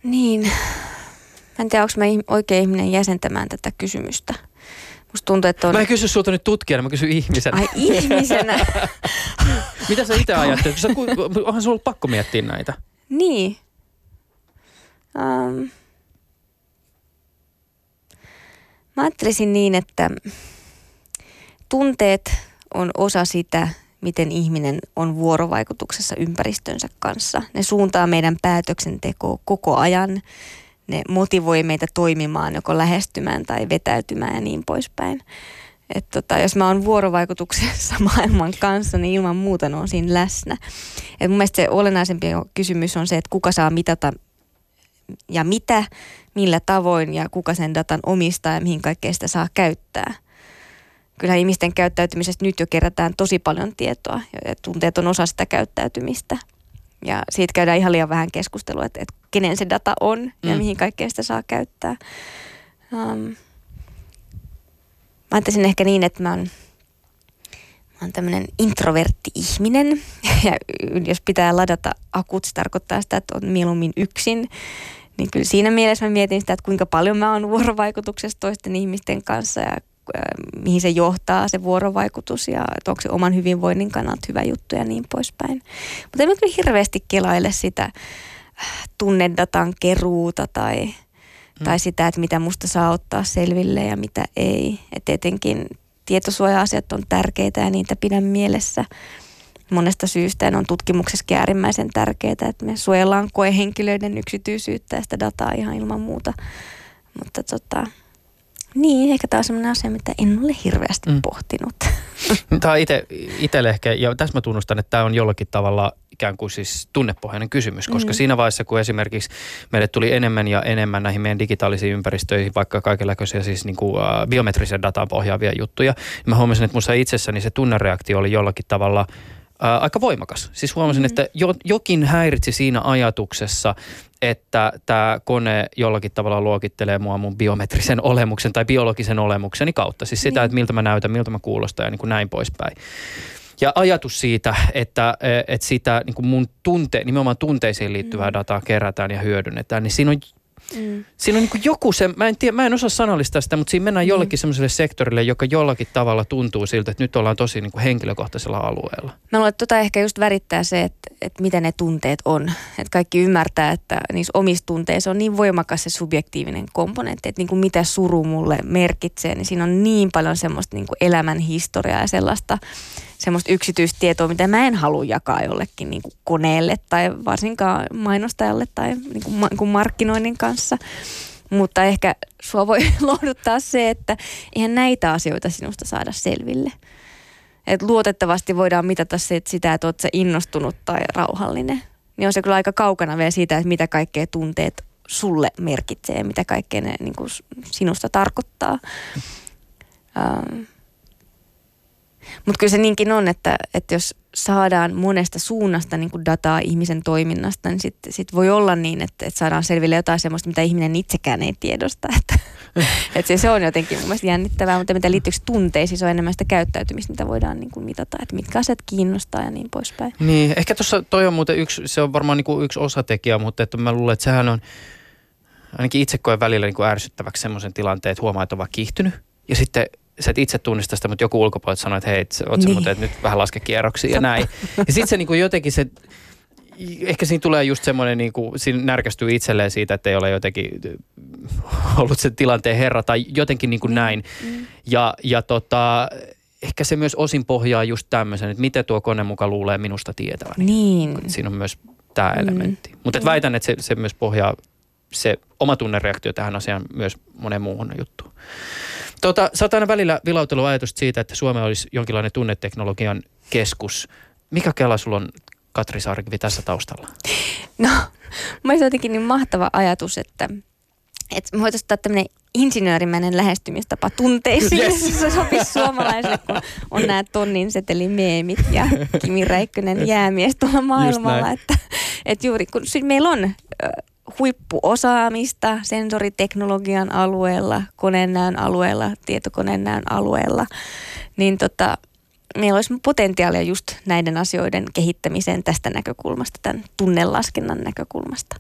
Niin. Mä en tiedä, onko mä oikein ihminen jäsentämään tätä kysymystä. Musta tuntuu, että on... Mä en kysy sulta nyt tutkijana, mä kysyn ihmisenä. Ai ihmisenä? Mitä sä itse ajattelet? Sä, onhan sulla pakko miettiä näitä. Niin. Um, mä ajattelisin niin, että tunteet on osa sitä, miten ihminen on vuorovaikutuksessa ympäristönsä kanssa. Ne suuntaa meidän päätöksentekoa koko ajan ne motivoi meitä toimimaan, joko lähestymään tai vetäytymään ja niin poispäin. Et tota, jos mä oon vuorovaikutuksessa maailman kanssa, niin ilman muuta ne on siinä läsnä. Et mun mielestä se olennaisempi kysymys on se, että kuka saa mitata ja mitä, millä tavoin ja kuka sen datan omistaa ja mihin kaikkea sitä saa käyttää. Kyllähän ihmisten käyttäytymisestä nyt jo kerätään tosi paljon tietoa ja tunteet on osa sitä käyttäytymistä. Ja siitä käydään ihan liian vähän keskustelua, että, että kenen se data on mm. ja mihin kaikkeen sitä saa käyttää. Um, mä ajattelisin ehkä niin, että mä oon, mä oon tämmöinen introvertti ihminen. Ja jos pitää ladata akut, se tarkoittaa sitä, että on mieluummin yksin. Niin kyllä siinä mielessä mä mietin sitä, että kuinka paljon mä oon vuorovaikutuksessa toisten ihmisten kanssa ja mihin se johtaa, se vuorovaikutus ja että onko se oman hyvinvoinnin kannalta hyvä juttu ja niin poispäin. Mutta en mä kyllä hirveästi kelaile sitä äh, tunnedatan keruuta tai, hmm. tai sitä, että mitä musta saa ottaa selville ja mitä ei. Et tietenkin tietosuoja-asiat on tärkeitä ja niitä pidän mielessä monesta syystä. Ne on tutkimuksessa äärimmäisen tärkeitä, että me suojellaan koehenkilöiden yksityisyyttä ja sitä dataa ihan ilman muuta. Mutta tota, niin, ehkä tämä on sellainen asia, mitä en ole hirveästi mm. pohtinut. Tämä on ite, itselle ehkä, ja tässä mä tunnustan, että tämä on jollakin tavalla ikään kuin siis tunnepohjainen kysymys, koska mm. siinä vaiheessa, kun esimerkiksi meille tuli enemmän ja enemmän näihin meidän digitaalisiin ympäristöihin, vaikka kaikenlaisia siis niin kuin, uh, biometrisen dataan pohjaavia juttuja, niin mä huomasin, että minussa itsessäni se tunnereaktio oli jollakin tavalla – ää, aika voimakas. Siis huomasin, mm. että jo, jokin häiritsi siinä ajatuksessa, että tämä kone jollakin tavalla luokittelee mua mun biometrisen olemuksen tai biologisen olemukseni kautta. Siis sitä, niin. että miltä mä näytän, miltä mä kuulostan ja niin kuin näin poispäin. ja ajatus siitä, että, että sitä niin kuin mun tunte, nimenomaan tunteisiin liittyvää mm. dataa kerätään ja hyödynnetään, niin siinä on Mm. Siinä on niin joku se, mä en, tiedä, mä en osaa sanallistaa sitä, mutta siinä mennään mm. jollekin semmoiselle sektorille, joka jollakin tavalla tuntuu siltä, että nyt ollaan tosi niin kuin henkilökohtaisella alueella. Mä luulen, että tota ehkä just värittää se, että, että mitä ne tunteet on. Että kaikki ymmärtää, että niissä omissa tunteissa on niin voimakas se subjektiivinen komponentti, että niin kuin mitä suru mulle merkitsee, niin siinä on niin paljon semmoista niin kuin elämän historiaa ja sellaista semmoista yksityistietoa, mitä mä en halua jakaa jollekin niin kuin koneelle tai varsinkaan mainostajalle tai niin kuin, niin kuin markkinoinnin kanssa. Mutta ehkä sua voi lohduttaa se, että eihän näitä asioita sinusta saada selville. Et luotettavasti voidaan mitata se, että sitä, että sä innostunut tai rauhallinen. Niin on se kyllä aika kaukana vielä siitä, että mitä kaikkea tunteet sulle merkitsee mitä kaikkea ne niin kuin sinusta tarkoittaa. Um, mutta kyllä se niinkin on, että, että jos saadaan monesta suunnasta niin kuin dataa ihmisen toiminnasta, niin sitten sit voi olla niin, että, että saadaan selville jotain sellaista, mitä ihminen itsekään ei tiedosta. Että, että se, se on jotenkin mun mielestä jännittävää, mutta mitä liittyy tunteisiin, se on enemmän sitä käyttäytymistä, mitä voidaan niin kuin mitata, että mitkä asiat kiinnostaa ja niin poispäin. Niin, ehkä tuossa toi on muuten yksi, se on varmaan niin kuin yksi osatekijä, mutta että mä luulen, että sehän on ainakin itse koen välillä niin kuin ärsyttäväksi semmoisen tilanteen, että huomaa, että on vaan kiihtynyt. Ja sitten sä et itse tunnista sitä, mutta joku ulkopuolelta sanoo, että hei, oot niin. muuten, että nyt vähän laske kierroksia ja näin. Ja sitten se niin kuin jotenkin se, ehkä siinä tulee just semmoinen, niin kuin, siinä närkästyy itselleen siitä, että ei ole jotenkin ollut se tilanteen herra tai jotenkin niin kuin näin. Mm. Ja, ja tota, ehkä se myös osin pohjaa just tämmöisen, että miten tuo kone muka luulee minusta tietävän. Niin. Siinä on myös tämä mm. elementti. Mutta mm. väitän, että se, se myös pohjaa se oma tunnereaktio tähän asiaan myös monen muuhun juttuun. Tota, sä oot aina välillä vilautellut ajatusta siitä, että Suome olisi jonkinlainen tunneteknologian keskus. Mikä kela sulla on, Katri Saarikivi, tässä taustalla? No, mä jotenkin niin mahtava ajatus, että, että me voitaisiin ottaa tämmöinen insinöörimäinen lähestymistapa tunteisiin. Yes. Se sopisi suomalaisille, kun on nämä tonnin meemit ja Kimi Räikkönen jäämies tuolla maailmalla. Että, että juuri kun meillä on huippuosaamista sensoriteknologian alueella, koneenäön alueella, tietokoneenäön alueella, niin tota, meillä olisi potentiaalia just näiden asioiden kehittämiseen tästä näkökulmasta, tämän tunnelaskennan näkökulmasta.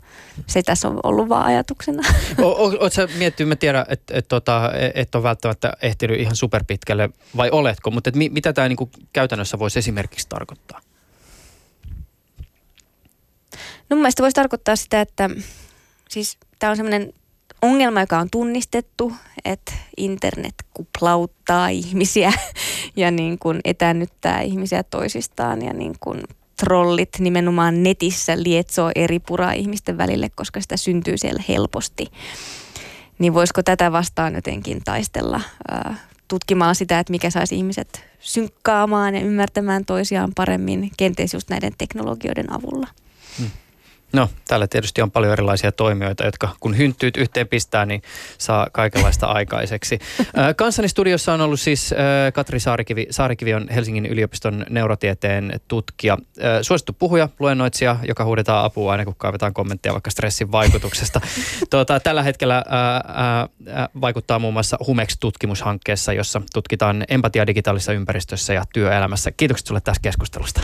Se tässä on ollut vaan ajatuksena. Oletko sä miettinyt, mä tiedän, että et, tota, et ole välttämättä ehtinyt ihan superpitkälle, vai oletko, mutta et mi, mitä tämä niinku käytännössä voisi esimerkiksi tarkoittaa? No mun mielestä voisi tarkoittaa sitä, että siis tämä on semmoinen ongelma, joka on tunnistettu, että internet kuplauttaa ihmisiä ja niin kuin etännyttää ihmisiä toisistaan ja niin kuin trollit nimenomaan netissä lietsoo eri puraa ihmisten välille, koska sitä syntyy siellä helposti. Niin voisiko tätä vastaan jotenkin taistella tutkimalla sitä, että mikä saisi ihmiset synkkaamaan ja ymmärtämään toisiaan paremmin, kenties just näiden teknologioiden avulla. Hmm. No, täällä tietysti on paljon erilaisia toimijoita, jotka kun hynttyyt yhteen pistää, niin saa kaikenlaista aikaiseksi. Kanssani studiossa on ollut siis Katri Saarikivi. Saarikivi on Helsingin yliopiston neurotieteen tutkija. Suosittu puhuja, luennoitsija, joka huudetaan apua aina kun kaivetaan kommentteja vaikka stressin vaikutuksesta. tuota, tällä hetkellä ää, ää, vaikuttaa muun muassa Humex-tutkimushankkeessa, jossa tutkitaan empatiaa digitaalisessa ympäristössä ja työelämässä. Kiitokset sulle tästä keskustelusta.